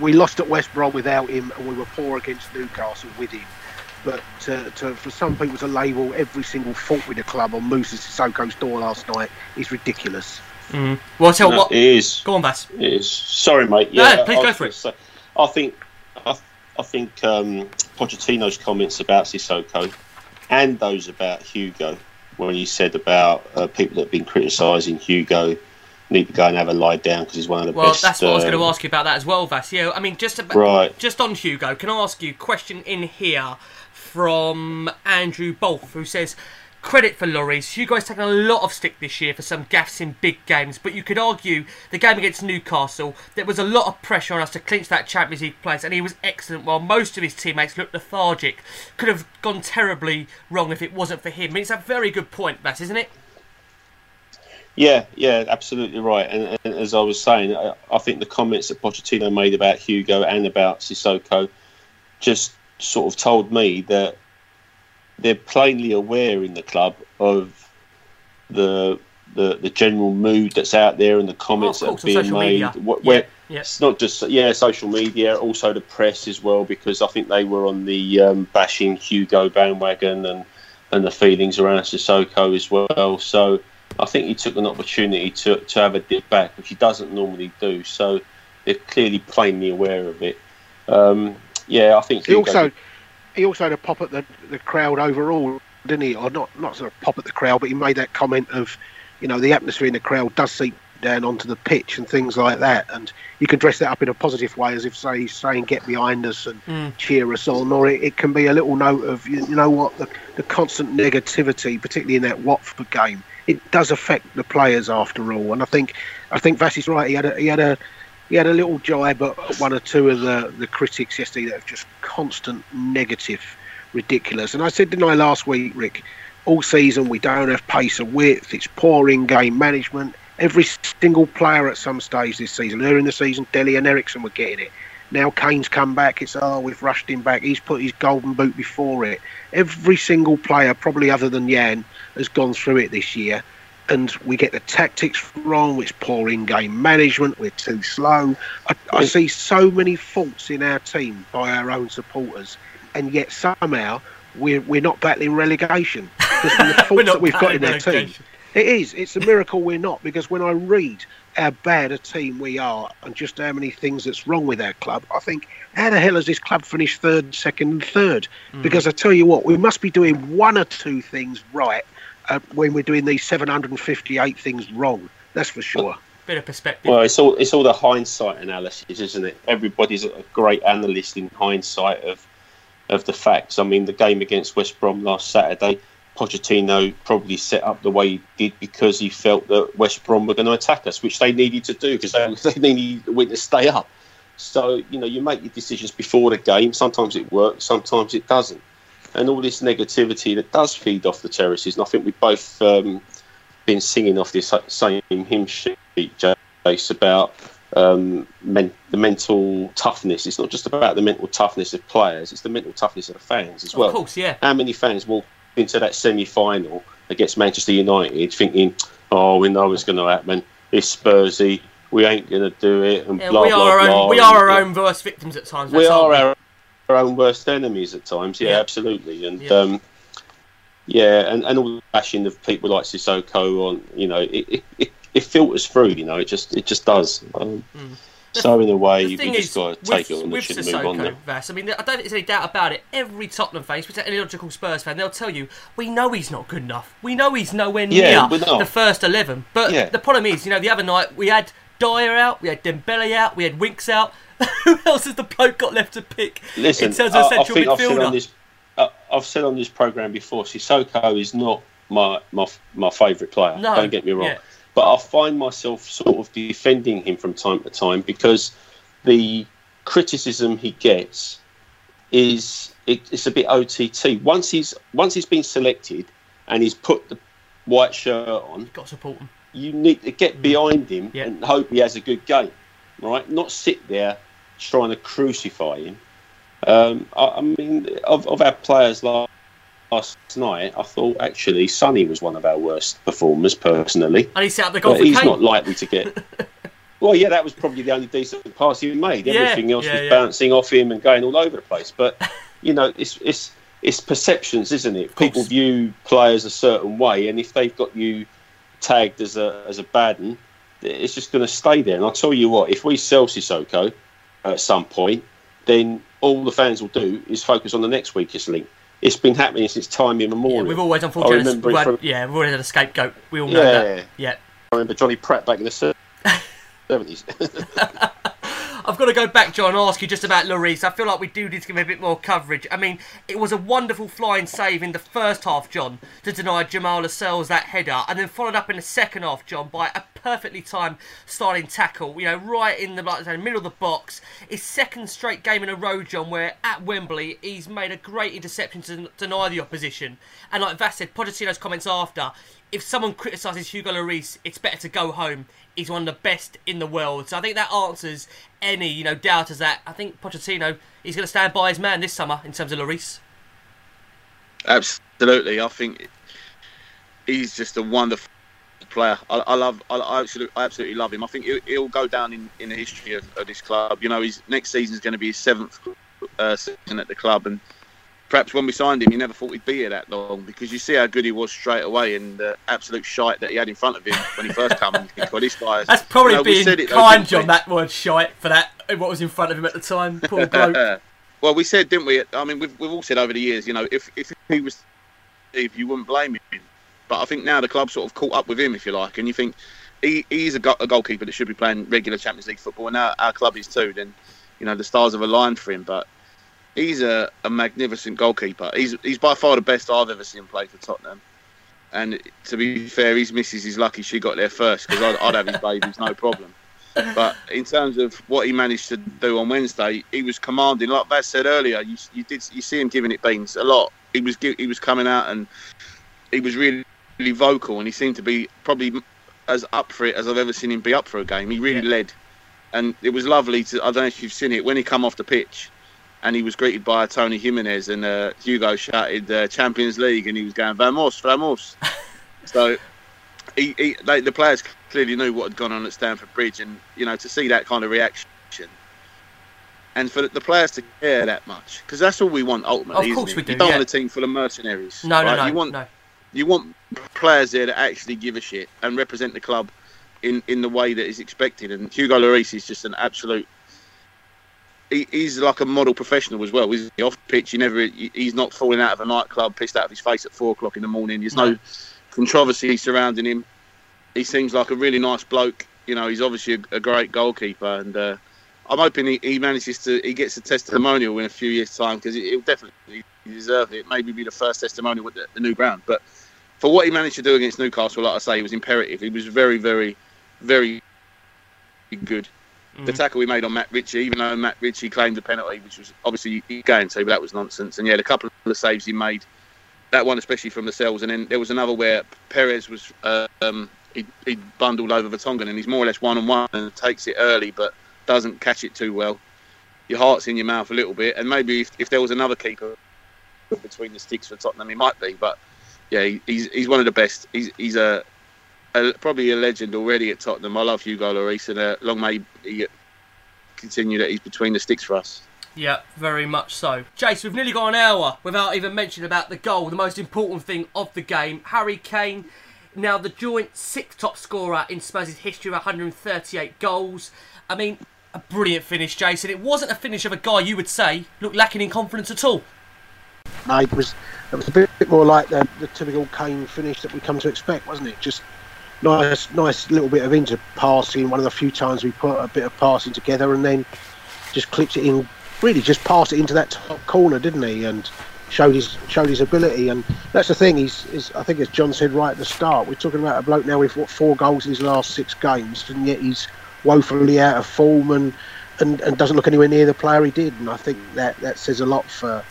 we lost at West Brom without him, and we were poor against Newcastle with him. But to, to, for some people to label every single fault with the club on Moussa Sissoko's door last night is ridiculous. Well, tell No, what. it is. Go on, Vass. It is. Sorry, mate. No, please I go for gonna it. say- I think, I, I think um, Pochettino's comments about Sissoko and those about Hugo, when he said about uh, people that have been criticising Hugo need to go and have a lie down because he's one of the Well, best. that's what I was going to um, ask you about that as well, Vass. Yeah, I mean, just about, Right. just on Hugo, can I ask you a question in here from Andrew Bolf, who says, Credit for Lloris. Hugo's taken a lot of stick this year for some gaffes in big games, but you could argue the game against Newcastle, there was a lot of pressure on us to clinch that Champions League place, and he was excellent while most of his teammates looked lethargic. Could have gone terribly wrong if it wasn't for him. I mean, it's a very good point, Vass, isn't it? Yeah, yeah, absolutely right. And, and as I was saying, I, I think the comments that Pochettino made about Hugo and about Sissoko just sort of told me that they're plainly aware in the club of the the, the general mood that's out there and the comments Oh, course, that are being made. media. Wh- Yeah, yeah. It's not just yeah, social media, also the press as well, because I think they were on the um, bashing Hugo bandwagon and and the feelings around Sissoko as well. So I think he took an opportunity to, to have a dip back, which he doesn't normally do. So they're clearly plainly aware of it. Um, yeah, I think He Hugo- also he also had a pop at the, the crowd overall, didn't he? Or not not sort of pop at the crowd, but he made that comment of, you know, the atmosphere in the crowd does seep down onto the pitch and things like that. And you can dress that up in a positive way, as if say he's saying get behind us and cheer us on, or it, it can be a little note of you, you know what the, the constant negativity, particularly in that Watford game, it does affect the players after all. And I think I think Vass's right. He had a, he had a he had a little jibe at one or two of the, the critics yesterday that have just constant negative, ridiculous. And I said, didn't I last week, Rick? All season we don't have pace or width. It's poor in-game management. Every single player at some stage this season, earlier in the season, Dele and Eriksen were getting it. Now Kane's come back. It's oh we've rushed him back. He's put his golden boot before it. Every single player, probably other than Jan, has gone through it this year and we get the tactics wrong. It's poor in-game management. We're too slow. I, I see so many faults in our team by our own supporters, and yet somehow we're we're not battling relegation because from the faults that we've got in our team. relegation. It is. It's a miracle we're not because when I read how bad a team we are and just how many things that's wrong with our club, I think, how the hell has this club finished third, second, and third? Hmm. Because I tell you what, we must be doing one or two things right uh, when we're doing these 758 things wrong. That's for sure. Bit of perspective. Well, it's all it's all the hindsight analysis, isn't it? Everybody's a great analyst in hindsight of of the facts. I mean, the game against West Brom last Saturday, Pochettino probably set up the way he did because he felt that West Brom were going to attack us, which they needed to do because they, they needed the win to stay up. So you know, you make your decisions before the game. Sometimes it works, sometimes it doesn't. And all this negativity that does feed off the terraces, and I think we've both um, been singing off this same hymn sheet, Jace, about um, men- the mental toughness. It's not just about the mental toughness of players; it's the mental toughness of the fans as well. Of course, yeah. How many fans walk into that semi-final against Manchester United thinking, "Oh, we know it's going to happen. It's Spursy. We ain't going to do it." And Yeah, blah we blah are our blah. own. We are our own worst victims at times. We are our, our own worst enemies at times. Yeah, Yeah. absolutely. And Yeah. um, yeah, and, and all the bashing of people like Sissoko on, you know, it, it, it, filters through. You know, it just it just does. Um, Mm. So in a way, thing just got to take with, it on the chin and move on. Now. Vass, I mean, I don't think there's any doubt about it. Every Tottenham fan, especially any logical Spurs fan, they'll tell you, we know he's not good enough. We know he's nowhere Yeah, near we're the first 11. But Yeah. the problem is, you know, the other night we had Dier out, we had Dembele out, we had Winks out. Who else has the bloke got left to pick Listen, in terms of I, I think I've said midfielder? on this, uh, I've said on this program before, Sissoko is not my my my favourite player. No, Don't get me wrong, yeah. but I find myself sort of defending him from time to time because the criticism he gets is it, it's a bit OTT. Once he's once he's been selected and he's put the white shirt on, got to support him. You need to get behind him Yeah. and hope he has a good game, right? Not sit there trying to crucify him. Um, I, I mean, of, of our players last, last night, I thought actually Sonny was one of our worst performers personally. And he set up the goal But he's Kane. not likely to get. well, yeah, that was probably the only decent pass he made. Yeah, Everything else yeah, was yeah. bouncing off him and going all over the place. But you know, it's it's it's perceptions, isn't it? People view players a certain way, and if they've got you tagged as a as a bad one, it's just going to stay there. And I'll tell you what, if we sell Sissoko at some point, then all the fans will do is focus on the next weakest link. It's been happening since time immemorial. We've always, unfortunately, we've had- from- yeah, we've always had a scapegoat. We all know Yeah. that. Yeah. I remember Johnny Pratt back in the seventies. I've got to go back, John, and ask you just about Lloris. I feel like we do need to give him a bit more coverage. I mean, it was a wonderful flying save in the first half, John, to deny Jamal Lascelles that header, and then followed up in the second half, John, by a perfectly timed starting tackle, you know, right in the, like, say, middle of the box. His second straight game in a row, John, where at Wembley he's made a great interception to deny the opposition. And like Vass said, Pochettino's comments after, if someone criticises Hugo Lloris, it's better to go home. He's one of the best in the world. So I think that answers any, you know, doubters that I think Pochettino he's going to stand by his man this summer in terms of Lloris. Absolutely, I think he's just a wonderful player. I, I love, I, I absolutely, I absolutely love him. I think he'll, he'll go down in, in the history of, of this club. You know, his next season is going to be his seventh uh, season at the club, and perhaps when we signed him, you never thought he'd be here that long because you see how good he was straight away and the absolute shite that he had in front of him when he first came. and think, well, this guy. That's probably you know, being it, kind? John, that word shite, for that, what was in front of him at the time. Poor bloke. well, we said, didn't we? I mean, we've, we've all said over the years, you know, if if he was, if you wouldn't blame him. But I think now the club sort of caught up with him, if you like, and you think he, he's a, go- a goalkeeper that should be playing regular Champions League football, and now our club is too. Then, you know, the stars have aligned for him. But he's a, a magnificent goalkeeper. He's he's by far the best I've ever seen play for Tottenham. And to be fair, his missus is lucky she got there first because I'd, I'd have his babies, no problem. But in terms of what he managed to do on Wednesday, he was commanding. Like Vass said earlier, you, you did you see him giving it beans a lot. He was he was coming out and he was really really vocal, and he seemed to be probably as up for it as I've ever seen him be up for a game. He really led, and it was lovely to. I don't know if you've seen it when he come off the pitch, and he was greeted by Tony Jimenez and uh, Hugo shouted uh, Champions League, and he was going Vamos, Vamos. so he, he they, the players clearly knew what had gone on at Stamford Bridge, and you know to see that kind of reaction. And for the players to care that much, because that's all we want ultimately. Of course we do, You don't yeah. want a team full of mercenaries. No, no, right? no, You want no. you want players there that actually give a shit and represent the club in, in the way that is expected. And Hugo Lloris is just an absolute. He, he's like a model professional as well. He's off pitch. He never. He's not falling out of a nightclub, pissed out of his face at four o'clock in the morning. There's no controversy surrounding him. He seems like a really nice bloke. You know, he's obviously a, a great goalkeeper, and uh, I'm hoping he, he manages to. He gets a testimonial in a few years' time because he'll definitely deserve it. Maybe be the first testimonial with the, the new ground, but for what he managed to do against Newcastle, like I say, he was imperative. He was very, very, very good. The Mhm. tackle we made on Matt Ritchie, even though Matt Ritchie claimed the penalty, which was obviously going to, but that was nonsense. And yeah, the couple of the saves he made, that one especially from Lascelles, and then there was another where Perez was uh, um, he, he bundled over Vertonghen, and he's more or less one on one and takes it early, but doesn't catch it too well. Your heart's in your mouth a little bit, and maybe if, if there was another keeper between the sticks for Tottenham, he might be. But yeah, he, he's he's one of the best. He's he's a, a probably a legend already at Tottenham. I love Hugo Lloris, and uh, long may he continue that he's between the sticks for us. Yeah, very much so. Jace, we've nearly got an hour without even mentioning about the goal, the most important thing of the game. Harry Kane, now the joint sixth top scorer in Spurs' history of 138 goals. I mean, a brilliant finish, Jason. It wasn't a finish of a guy you would say looked lacking in confidence at all. No, it was it was a bit, bit more like the, the typical Kane finish that we come to expect, wasn't it? Just nice, nice little bit of inter passing. One of the few times we put a bit of passing together, and then just clipped it in. Really, just passed it into that top corner, didn't he? And showed his showed his ability. And that's the thing. He's, I think as John said right at the start, we're talking about a bloke now with what four goals in his last six games, and yet he's woefully out of form and, and, and doesn't look anywhere near the player he did. And I think that, that says a lot for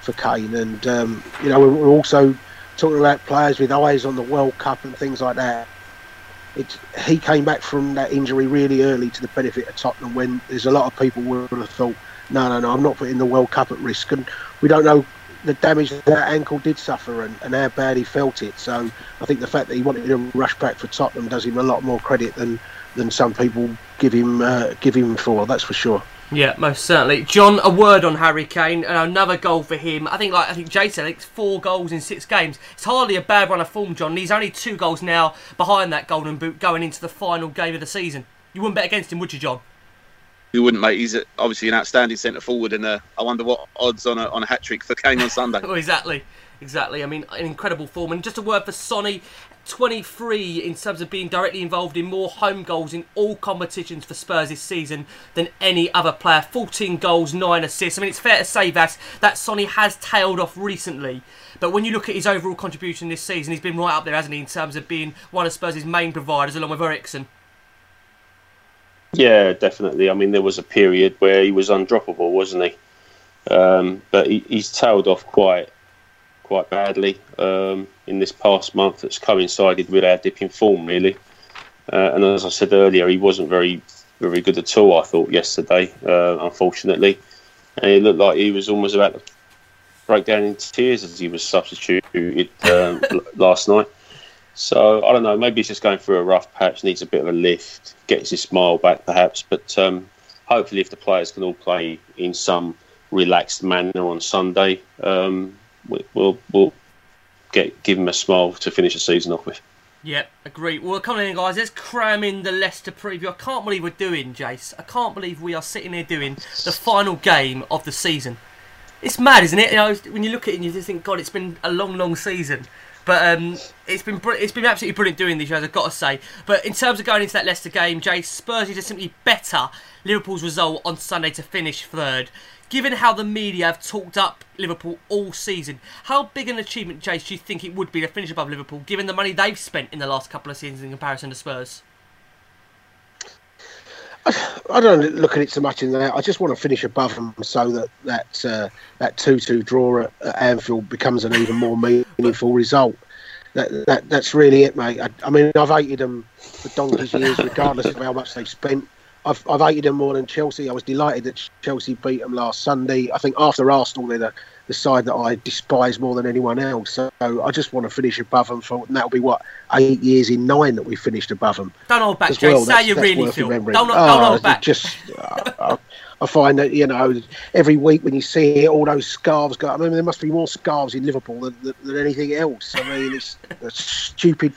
for Kane. And um, you know, we're also talking about players with eyes on the World Cup and things like that. It, he came back from that injury really early to the benefit of Tottenham when there's a lot of people would have thought, no, no, no, I'm not putting the World Cup at risk. And we don't know the damage that, ankle did suffer and, and how bad he felt it. So I think the fact that he wanted to rush back for Tottenham does him a lot more credit than, than some people give him uh, give him for. That's for sure. Yeah, most certainly. John, a word on Harry Kane and another goal for him. I think, like I think Jay said, it's four goals in six games. It's hardly a bad run of form, John. He's only two goals now behind that golden boot going into the final game of the season. You wouldn't bet against him, would you, John? You wouldn't, mate. He's obviously an outstanding centre forward, and uh, I wonder what odds on a on a hat trick for Kane on Sunday. well, exactly, exactly. I mean, an incredible form. And just a word for Sonny. 23 in terms of being directly involved in more home goals in all competitions for Spurs this season than any other player. 14 goals, 9 assists. I mean, it's fair to say that, that Sonny has tailed off recently. But when you look at his overall contribution this season, he's been right up there, hasn't he, in terms of being one of Spurs' main providers along with Eriksen. Yeah, definitely. I mean, there was a period where he was undroppable, wasn't he? Um, but he, he's tailed off quite quite badly um, in this past month. That's coincided with our dip in form, really. Uh, and as I said earlier, he wasn't very very good at all. I thought yesterday, uh, unfortunately, and it looked like he was almost about to break down in tears as he was substituted um, last night. So I don't know. Maybe he's just going through a rough patch, needs a bit of a lift, gets his smile back, perhaps. But um, hopefully, if the players can all play in some relaxed manner on Sunday, um, we'll we'll get give him a smile to finish the season off with. Yep, agree. Well, come on in, guys. Let's cram in the Leicester preview. I can't believe we're doing, Jace. I can't believe we are sitting here doing the final game of the season. It's mad, isn't it? You know, when you look at it, you just think, God, it's been a long, long season. But um, it's been br- it's been absolutely brilliant doing these shows, I've got to say. But in terms of going into that Leicester game, Jay, Spurs to simply better Liverpool's result on Sunday to finish third. Given how the media have talked up Liverpool all season, how big an achievement, Jace, do you think it would be to finish above Liverpool, given the money they've spent in the last couple of seasons in comparison to Spurs? I don't look at it so much in that. I just want to finish above them so that that uh, that two-two draw at, at, Anfield becomes an even more meaningful result. That, that that's really it, mate. I, I mean, I've hated them for donkey's years, regardless of how much they've spent. I've, I've hated them more than Chelsea. I was delighted that Chelsea beat them last Sunday. I think after Arsenal, they're the, the side that I despise more than anyone else. So I just want to finish above them for, and that'll be what eight years in nine that we finished above them. Don't hold back, Jay. Well. Say you really feel. Don't, don't oh, hold back. Just, uh, I find that you know every week when you see all those scarves go. I mean, there must be more scarves in Liverpool than, than, than anything else. I mean, it's the stupid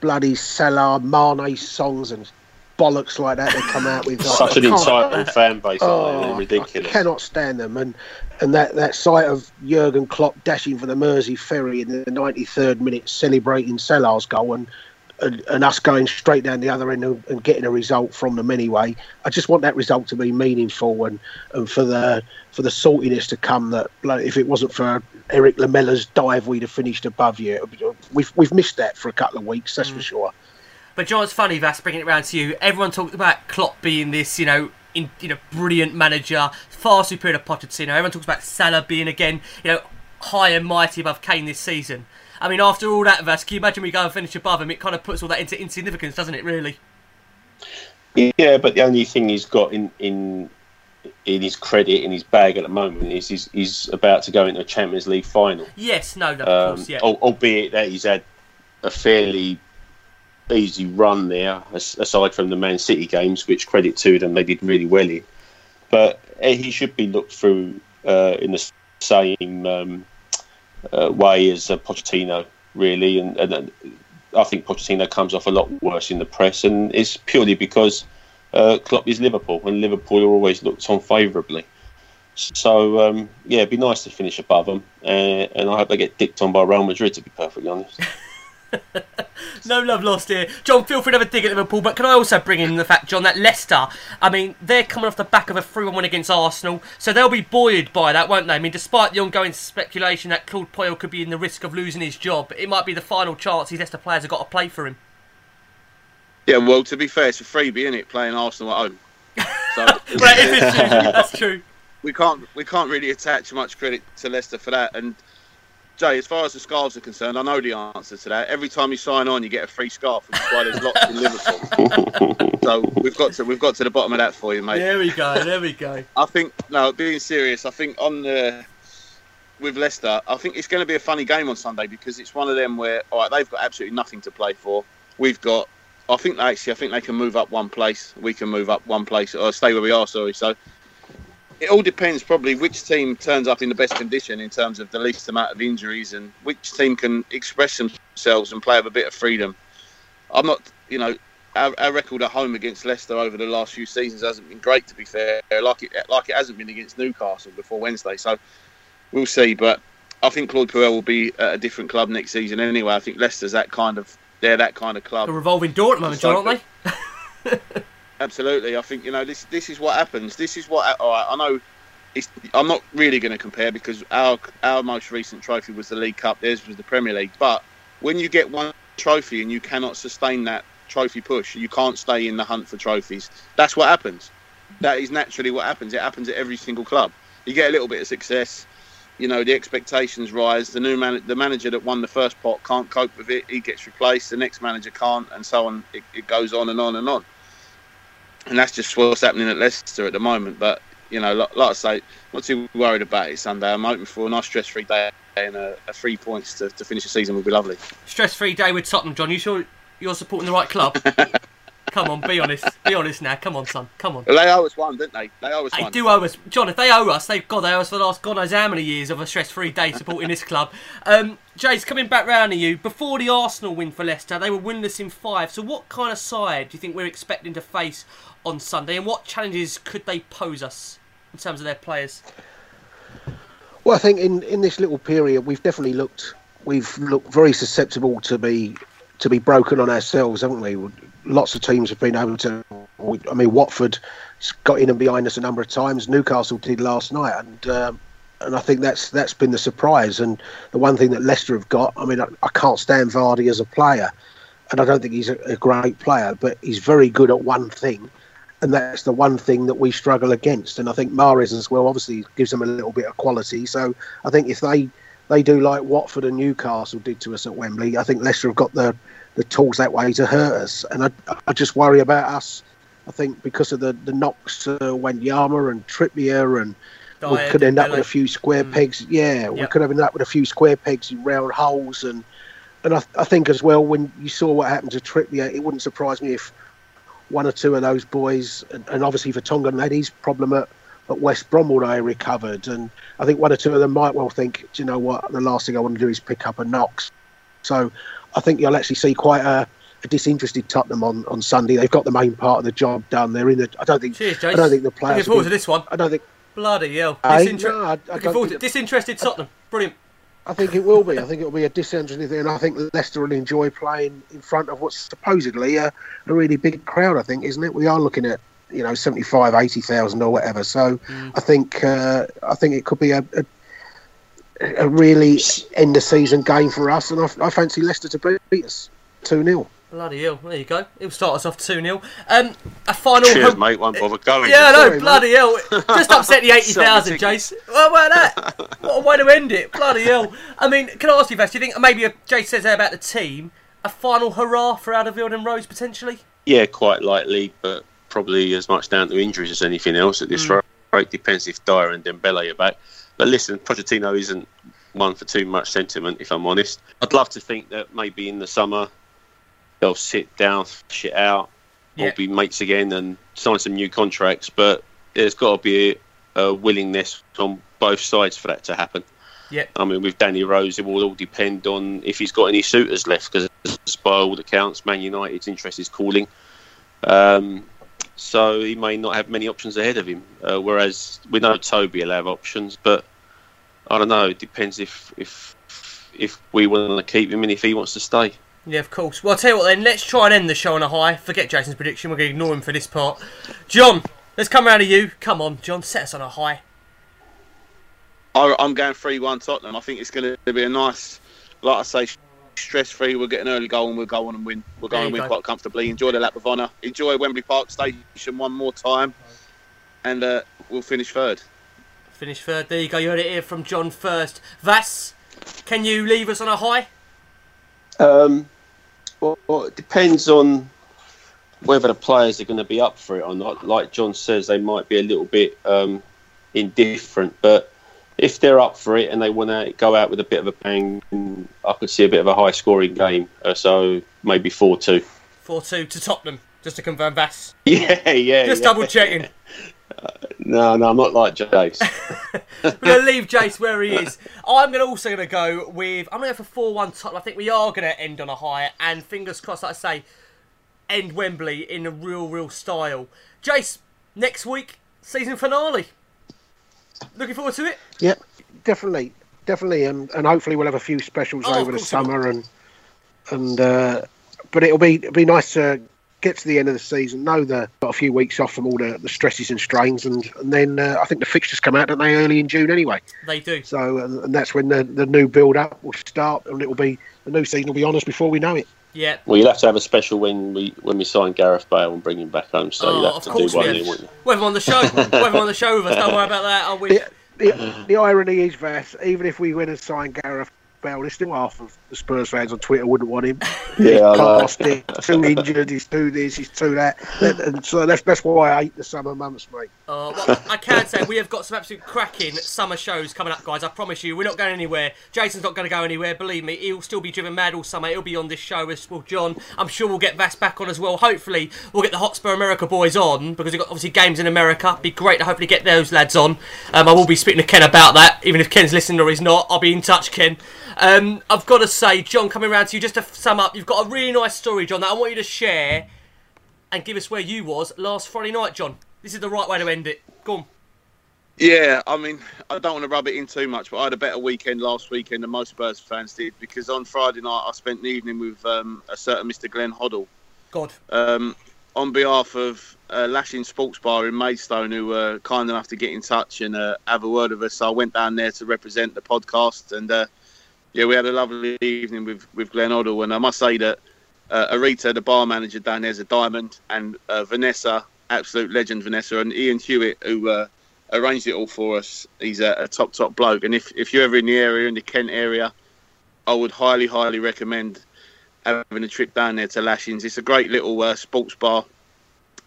bloody Salah Mane songs and bollocks like that they come out with. Such an entitled fan base, oh, ridiculous. I cannot stand them, and and that, that sight of Jurgen Klopp dashing for the Mersey ferry in the 93rd minute, celebrating Salah's goal, and, and, and us going straight down the other end and, and, getting a result from them anyway. I just want that result to be meaningful and, and for the for the saltiness to come. That like, if it wasn't for Eric Lamela's dive, we'd have finished above you. We've we've missed that for a couple of weeks, that's mm. for sure. But John, it's funny, Vass, bringing it around to you. Everyone talked about Klopp being this, you know, in, you know, brilliant manager, far superior to Pochettino. Everyone talks about Salah being again, you know, high and mighty above Kane this season. I mean, after all that, Vass, can you imagine we go and finish above him? It kind of puts all that into insignificance, doesn't it? Really? Yeah, but the only thing he's got in in in his credit in his bag at the moment is he's, he's about to go into a Champions League final. Yes, no, no, of um, course, yeah. Albeit that he's had a fairly easy run there, aside from the Man City games, which credit to them, they did really well in. But eh, he should be looked through uh, in the same um, uh, way as uh, Pochettino, really. And, and, I think Pochettino comes off a lot worse in the press, and it's purely because uh, Klopp is Liverpool, and Liverpool are always looked on favourably. So um, yeah, it'd be nice to finish above them, uh, and I hope they get dicked on by Real Madrid. To be perfectly honest. no love lost here. John, feel free to have a dig at Liverpool, but can I also bring in the fact, John, that Leicester, I mean, they're coming off the back of a 3 1 win against Arsenal, so they'll be buoyed by that, won't they? I mean, despite the ongoing speculation that Claude Puel could be in the risk of losing his job, it might be the final chance these Leicester players have got to play for him. Yeah, well, to be fair, it's a freebie, isn't it, playing Arsenal at home? So, is true. That's true. We can't we can't really attach much credit to Leicester for that. And Jay, as far as the scarves are concerned, I know the answer to that. Every time you sign on, you get a free scarf, which is why there's lots in Liverpool. so we've got to we've got to the bottom of that for you, mate. There we go. There we go. I think no, being serious, I think on the with Leicester, I think it's going to be a funny game on Sunday because it's one of them where all right, they've got absolutely nothing to play for. We've got. I think they actually, I think they can move up one place. We can move up one place or stay where we are. Sorry, so it all depends probably which team turns up in the best condition in terms of the least amount of injuries and which team can express themselves and play with a bit of freedom. I'm not, you know, our, our, record at home against Leicester over the last few seasons hasn't been great, to be fair, like it like it hasn't been against Newcastle before Wednesday. So we'll see. But I think Claude Puel will be at a different club next season anyway. I think Leicester's that kind of they're that kind of club. A revolving door at the moment, John, aren't they? Absolutely, I think you know this. This is what happens. This is what. All right, I know. I'm not really going to compare because our our most recent trophy was the League Cup. Theirs was the Premier League. But when you get one trophy and you cannot sustain that trophy push, you can't stay in the hunt for trophies. That's what happens. That is naturally what happens. It happens at every single club. You get a little bit of success, you know, the expectations rise. The new man, the manager that won the first pot can't cope with it. He gets replaced. The next manager can't, and so on. It, it goes on and on and on and that's just what's happening at Leicester at the moment. But you know, like, like I say, not too worried about it Sunday. I'm hoping for a nice stress-free day and a, a three points to, to finish the season would be lovely. Stress-free day with Tottenham, John. You sure you're supporting the right club? Come on, be honest. Be honest now. Come on, son. Come on. Well, they owe us one, didn't they? They owe us they one. do owe us. John, if they owe us, they've got they owe us for the last God knows how many years of a stress-free day supporting this club. Um, Jace, coming back round to you. Before the Arsenal win for Leicester, they were winless in five. So, what kind of side do you think we're expecting to face on Sunday, and what challenges could they pose us in terms of their players? Well, I think in, in this little period, we've definitely looked we've looked very susceptible to be to be broken on ourselves, haven't we? Lots of teams have been able to. I mean, Watford got in and behind us a number of times. Newcastle did last night, and um, and I think that's that's been the surprise. And the one thing that Leicester have got, I mean, I, I can't stand Vardy as a player, and I don't think he's a, a great player, but he's very good at one thing, and that's the one thing that we struggle against. And I think Mahrez as well obviously gives them a little bit of quality. So I think if they they do like Watford and Newcastle did to us at Wembley, I think Leicester have got the the tools that way to hurt us. And I, I just worry about us. I think because of the the knocks to Wanyama and Trippier and. We could end up with a few square Mm. pegs. Yeah, we could have ended up with a few square pegs in round holes, and and I, I think as well when you saw what happened to Trippier, it wouldn't surprise me if one or two of those boys, and, and obviously Vertonghen had his problem at, at West Brom all they recovered, and I think one or two of them might well think, do you know what, the last thing I want to do is pick up a knocks. So I think you'll actually see quite a, a disinterested Tottenham on, on Sunday. They've got the main part of the job done. They're in the. I don't think. Cheers, Jace. I don't think the players. Looking forward to this one. I don't think. Bloody hell. Eh? Disinter- No, I- I Looking forward to disinterested Tottenham. Brilliant. I think it will be. I think it will be a disinterested thing, and I think Leicester will enjoy playing in front of what's supposedly a, a really big crowd. I think, isn't it? We are looking at you know 75, 80,000 or whatever. So I think uh, I think it could be a, a a really end of season game for us, and I, I fancy Leicester to beat us two 0 Bloody hell. There you go. He'll start us off 2 0. Um, a final. Cheers, home- mate. Won't bother going. Yeah, I know, Sorry, mate. bloody hell. Just upset the 80,000, Sorry, Jace. What about that? What a way to end it. Bloody hell. I mean, can I ask you, Vass, do you think maybe, if Jace says there about the team, a final hurrah for Alderweireld and Rose potentially? Yeah, quite likely, but probably as much down to injuries as anything else at this rate. Depends if Dier and Dembele are back. But listen, Pochettino isn't one for too much sentiment, if I'm honest. I'd love to think that maybe in the summer they'll sit down, shit out, Yeah. be mates again and sign some new contracts. But there's got to be a, a willingness on both sides for that to happen. Yeah. I mean, with Danny Rose, it will all depend on if he's got any suitors left, because by all accounts, Man United's interest is calling. Um, so he may not have many options ahead of him. Uh, whereas we know Toby will have options, but I don't know. It depends if if if we want to keep him and if he wants to stay. Yeah, of course. Well, I'll tell you what then, let's try and end the show on a high. Forget Jason's prediction, we're going to ignore him for this part. John, let's come round to you. Come on, John, set us on a high. I, I'm going 3 1 Tottenham. I think it's going to be a nice, like I say, stress free. We'll get an early goal and we'll go on and win. We'll go There and win go. quite comfortably. Enjoy the lap of honour. Enjoy Wembley Park Station one more time. And uh, we'll finish third. Finish third. There you go. You heard it here from John first. Vass, can you leave us on a high? Um, well, well, it depends on whether the players are going to be up for it or not. Like John says, they might be a little bit um, indifferent, but if they're up for it and they want to go out with a bit of a bang, I could see a bit of a high scoring game. Uh, so maybe 4 2. 4 2 to Tottenham, just to confirm that. Yeah, yeah. Just yeah. double checking. No, no, I'm not like Jace. We're going to leave Jace where he is. I'm going to also going to go with. I'm going to go for 4 1 top. I think we are going to end on a high, and fingers crossed, like I say, end Wembley in a real, real style. Jace, next week, season finale. Looking forward to it? Yeah, definitely, definitely, and and hopefully we'll have a few specials Oh, over the course we will. summer, and and uh, but it'll be it'll be nice to get to the end of the season. Know that got a few weeks off from all the, the stresses and strains, and and then uh, I think the fixtures come out, don't they, early in June anyway. They do. So and, and that's when the the new build up will start, and it'll be the new season will be on us before we know it. Yeah. well, you'll have to have a special when we when we sign Gareth Bale and bring him back home. So Oh, you'll have of to course do we one have. then, won't you? We'll have him on the show. we'll have him on the show with us. Don't worry about that. I wish. The, the, the irony is, Vass, even if we win and sign Gareth Bale, there's still half of the Spurs fans on Twitter wouldn't want him. Yeah, I know. It, too injured, he's too this, he's too that. And, and so that's that's why I hate the summer months, mate. Uh, well, I can say we have got some absolute cracking summer shows coming up, guys. I promise you, we're not going anywhere. Jason's not going to go anywhere. Believe me, he'll still be driven mad all summer. He'll be on this show as well, John. I'm sure we'll get Vass back on as well. Hopefully, we'll get the Hotspur America boys on because we've got obviously games in America. Be great to hopefully get those lads on. Um, I will be speaking to Ken about that, even if Ken's listening or he's not. I'll be in touch, Ken. Um, I've got to say, John, coming round to you just to sum up. You've got a really nice story, John, that I want you to share and give us where you was last Friday night, John. This is the right way to end it. Go on. Yeah, I mean, I don't want to rub it in too much, but I had a better weekend last weekend than most Spurs fans did because on Friday night I spent the evening with um, a certain Mr. Glenn Hoddle. God. um, on behalf of uh, Lashing Sports Bar in Maidstone, who were kind enough to get in touch and uh, have a word with us. So I went down there to represent the podcast, and uh, yeah, we had a lovely evening with with Glenn Hoddle. And I must say that uh, Arita, the bar manager down there, is a diamond, and uh, Vanessa, absolute legend, Vanessa, and Ian Hewitt, who uh, arranged it all for us. He's a, a top top bloke, and if if you're ever in the area, in the Kent area, I would highly highly recommend having a trip down there to Lashings. It's a great little uh, sports bar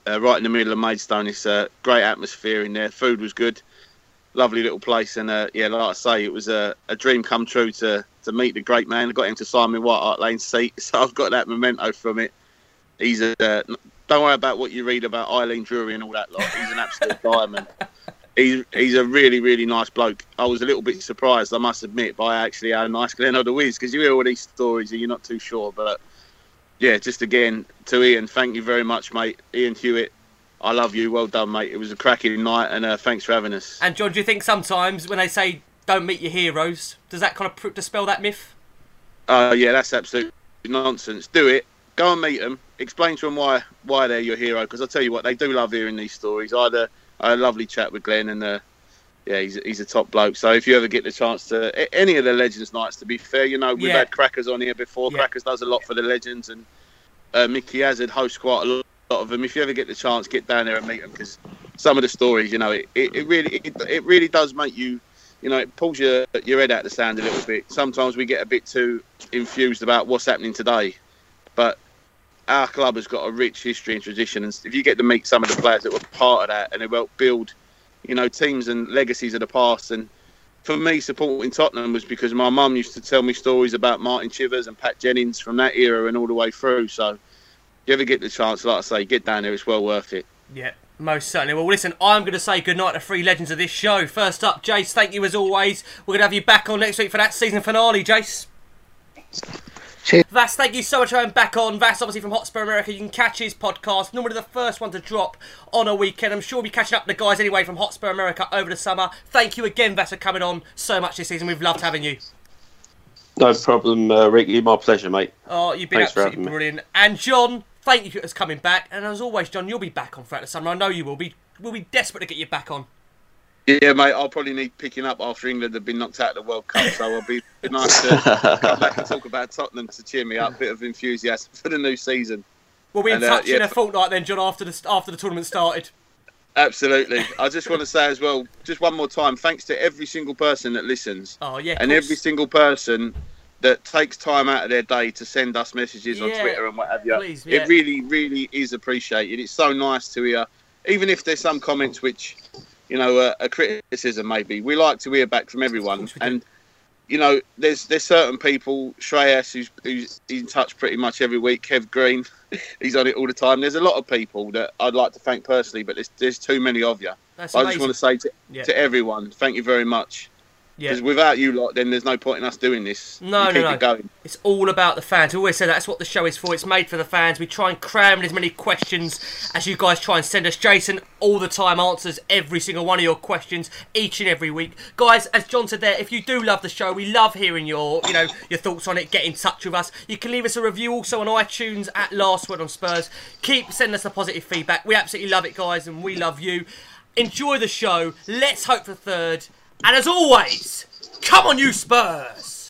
uh, right in the middle of Maidstone. It's a great atmosphere in there. Food was good, lovely little place, and uh, yeah, like I say, it was a, a dream come true to to meet the great man. I got him to sign me White Hart Lane seat, so I've got that memento from it. He's a uh, don't worry about what you read about Eileen Drewery and all that lot. He's an absolute diamond. He's he's a really really nice bloke. I was a little bit surprised, I must admit, by actually how nice Glenn Hoddle is because you hear all these stories and you're not too sure. But yeah, just again to Ian, thank you very much, mate. Ian Hewitt, I love you. Well done, mate. It was a cracking night, and uh, thanks for having us. And John, do you think sometimes when they say don't meet your heroes, does that kind of dispel that myth? Oh yeah, that's absolute nonsense. Do it. Go and meet them. Explain to them why why they're your hero. Because I tell you what, they do love hearing these stories. I had a, I had a lovely chat with Glenn, and uh, yeah, he's he's a top bloke. So if you ever get the chance to any of the Legends nights, to be fair, you know we've Yeah. had Crackers on here before. Yeah. Crackers does a lot for the Legends, and uh, Micky Hazard hosts quite a lot of them. If you ever get the chance, get down there and meet them because some of the stories, you know, it, it, it really it, it really does make you you know, it pulls your your head out the sand a little bit. Sometimes we get a bit too infused about what's happening today, but our club has got a rich history and tradition. And if you get to meet some of the players that were part of that, and they helped build, you know, teams and legacies of the past. And for me, supporting Tottenham was because my mum used to tell me stories about Martin Chivers and Pat Jennings from that era and all the way through. So, if you ever get the chance, like I say, get down there. It's well worth it. Yeah, most certainly. Well, listen, I'm going to say goodnight to three legends of this show. First up, Jace, thank you as always. We're going to have you back on next week for that season finale, Jace. Cheers. Vass, thank you so much for having back on. Vass, obviously from Hotspur America, you can catch his podcast. Normally the first one to drop on a weekend. I'm sure we'll be catching up with the guys anyway from Hotspur America over the summer. Thank you again, Vass, for coming on so much this season. We've loved having you. No problem, uh, Ricky. My pleasure, mate. Oh, you've been Thanks absolutely having me. brilliant. And John, thank you for coming back. And as always, John, you'll be back on throughout the summer. I know you will be. We'll be desperate to get you back on. Yeah, mate, I'll probably need picking up after England have been knocked out of the World Cup, so it'll be nice to come back and talk about Tottenham to cheer me up. Bit of enthusiasm for the new season. We'll be in And, uh, touch in a fortnight then, John, after the after the tournament started. Absolutely. I just want to say as well, just one more time, thanks to every single person that listens. Oh yeah, and course. every single person that takes time out of their day to send us messages on Twitter and what have you. please, yeah. It really, really is appreciated. It's so nice to hear, even if there's some comments which, you know, a criticism maybe. We like to hear back from everyone, course we do. and you know, there's there's certain people, Shreyas, who's who's in touch pretty much every week. Kev Green, he's on it all the time. There's a lot of people that I'd like to thank personally, but there's there's too many of you. That's I just want to say to, Yeah. to everyone, thank you very much. Yeah. Because without you lot, then there's no point in us doing this. No, We no, keep no. it going. It's all about the fans. We always say that. that's what the show is for. It's made for the fans. We try and cram in as many questions as you guys try and send us. Jason all the time answers every single one of your questions each and every week. Guys, as John said there, if you do love the show, we love hearing your, you know, your thoughts on it. Get in touch with us. You can leave us a review also on iTunes at Last Word on Spurs. Keep sending us the positive feedback. We absolutely love it, guys, and we love you. Enjoy the show. Let's hope for third. And as always, come on, you Spurs!